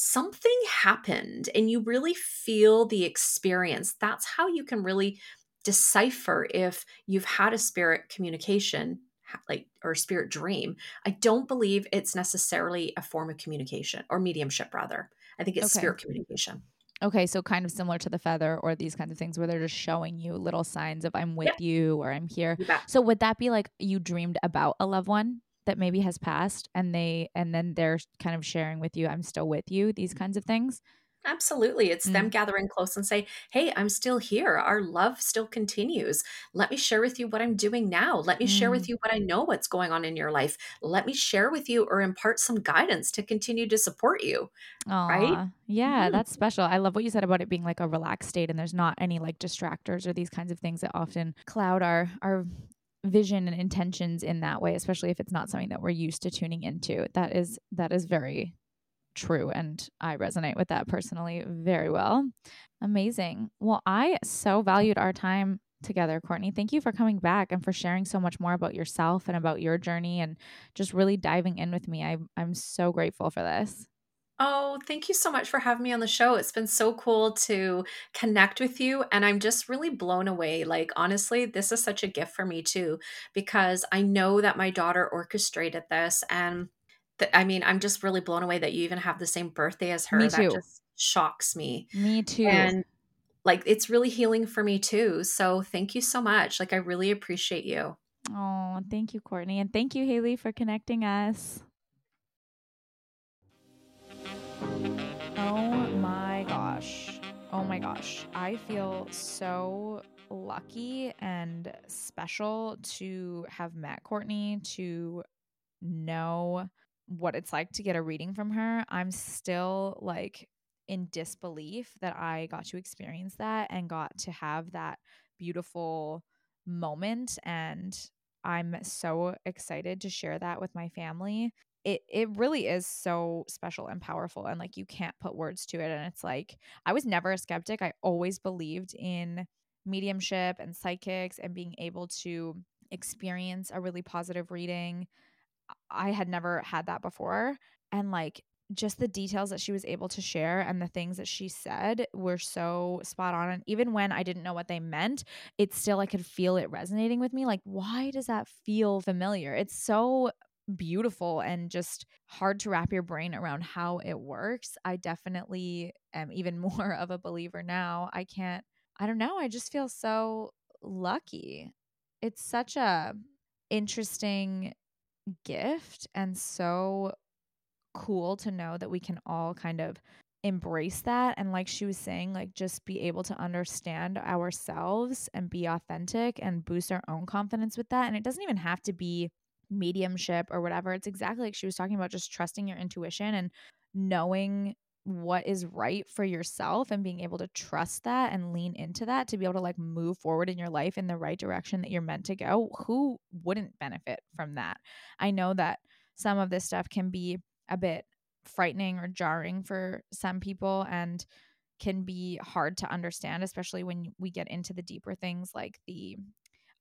something happened and you really feel the experience. That's how you can really decipher if you've had a spirit communication like or spirit dream. I don't believe it's necessarily a form of communication or mediumship rather. I think it's okay. spirit communication. Okay, so kind of similar to the feather or these kinds of things where they're just showing you little signs of I'm with yeah. you or I'm here. So would that be like you dreamed about a loved one? That maybe has passed and they and then they're kind of sharing with you i'm still with you these kinds of things Absolutely. It's mm. them gathering close and say, Hey, I'm still here. Our love still continues. Let me share with you what I'm doing now. Let me mm. share with mm. you what I know what's going on in your life. Let me share with you or impart some guidance to continue to support you. Aww. Right? Yeah, mm. that's special. I love what you said about it being like a relaxed state and there's not any like distractors or these kinds of things that often cloud our our vision and intentions in that way especially if it's not something that we're used to tuning into. That is that is very true and i resonate with that personally very well. Amazing. Well i so valued our time together courtney. Thank you for coming back and for sharing so much more about yourself and about your journey and just really diving in with me. I, i'm so grateful for this Oh, thank you so much for having me on the show. It's been so cool to connect with you. And I'm just really blown away. Like, honestly, this is such a gift for me, too, because I know that my daughter orchestrated this. And th- I mean, I'm just really blown away that you even have the same birthday as her. Me too. That just shocks me. Me too. And like, it's really healing for me, too. So thank you so much. Like, I really appreciate you. Oh, thank you, Courtney. And thank you, Haley, for connecting us. Oh my gosh. Oh my gosh. I feel so lucky and special to have met Courtney, to know what it's like to get a reading from her. I'm still like in disbelief that I got to experience that and got to have that beautiful moment. And I'm so excited to share that with my family it it really is so special and powerful and like you can't put words to it and it's like I was never a skeptic. I always believed in mediumship and psychics and being able to experience a really positive reading. I had never had that before and like just the details that she was able to share and the things that she said were so spot on and even when I didn't know what they meant, it still I could feel it resonating with me like why does that feel familiar? It's so beautiful and just hard to wrap your brain around how it works. I definitely am even more of a believer now. I can't, I don't know, I just feel so lucky. It's such a interesting gift and so cool to know that we can all kind of embrace that and like she was saying like just be able to understand ourselves and be authentic and boost our own confidence with that and it doesn't even have to be mediumship or whatever. It's exactly like she was talking about just trusting your intuition and knowing what is right for yourself and being able to trust that and lean into that to be able to like move forward in your life in the right direction that you're meant to go, who wouldn't benefit from that? I know that some of this stuff can be a bit frightening or jarring for some people and can be hard to understand, especially when we get into the deeper things like the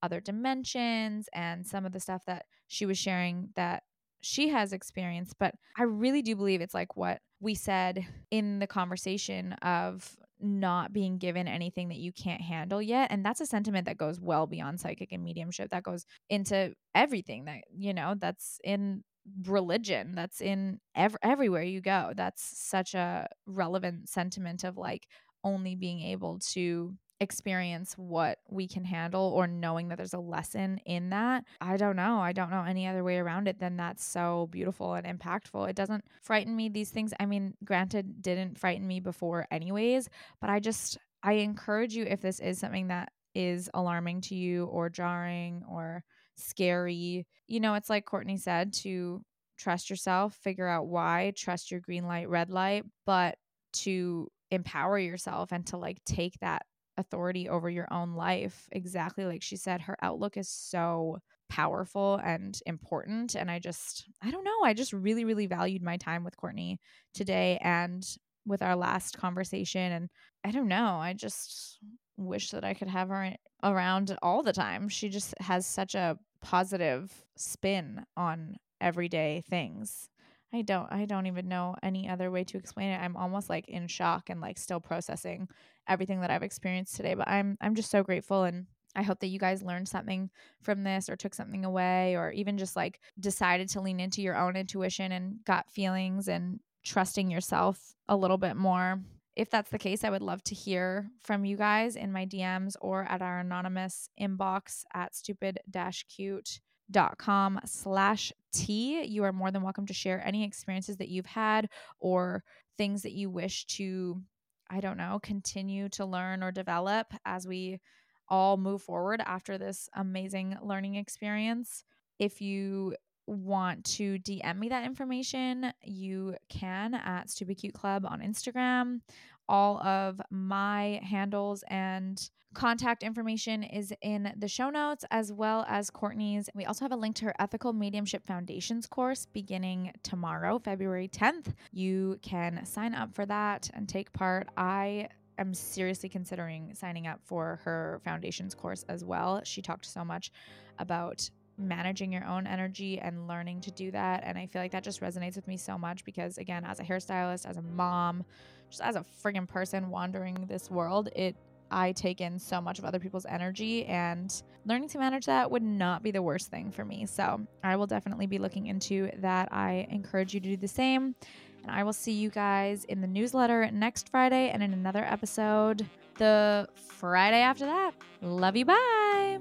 other dimensions and some of the stuff that she was sharing that she has experienced. But I really do believe it's like what we said in the conversation of not being given anything that you can't handle yet. And that's a sentiment that goes well beyond psychic and mediumship. That goes into everything that, you know, that's in religion that's in ev- everywhere you go that's such a relevant sentiment of like only being able to experience what we can handle or knowing that there's a lesson in that. I don't know. I don't know any other way around it than that's so beautiful and impactful. It doesn't frighten me these things. I mean, granted didn't frighten me before anyways, but I just I encourage you if this is something that is alarming to you or jarring or scary. You know, it's like Courtney said to trust yourself, figure out why, trust your green light, red light, but to empower yourself and to like take that authority over your own life. Exactly like she said, her outlook is so powerful and important. And I just, I don't know, I just really, really valued my time with Courtney today and with our last conversation. And I don't know, I just wish that I could have her around all the time. She just has such a positive spin on everyday things. I don't I don't even know any other way to explain it. I'm almost like in shock and like still processing everything that I've experienced today, but I'm I'm just so grateful and I hope that you guys learned something from this or took something away or even just like decided to lean into your own intuition and gut feelings and trusting yourself a little bit more. If that's the case, I would love to hear from you guys in my DMs or at our anonymous inbox at stupid cute dot com slash t you are more than welcome to share any experiences that you've had or things that you wish to i don't know continue to learn or develop as we all move forward after this amazing learning experience if you want to DM me that information, you can at Stupid Cute Club on Instagram. All of my handles and contact information is in the show notes as well as Courtney's. We also have a link to her Ethical Mediumship Foundations course beginning tomorrow, February 10th. You can sign up for that and take part. I am seriously considering signing up for her foundations course as well. She talked so much about managing your own energy and learning to do that. And I feel like that just resonates with me so much because, again, as a hairstylist, as a mom, just as a friggin' person wandering this world, it I take in so much of other people's energy, and learning to manage that would not be the worst thing for me. So, I will definitely be looking into that. I encourage you to do the same. And I will see you guys in the newsletter next Friday and in another episode the Friday after that. Love you. Bye.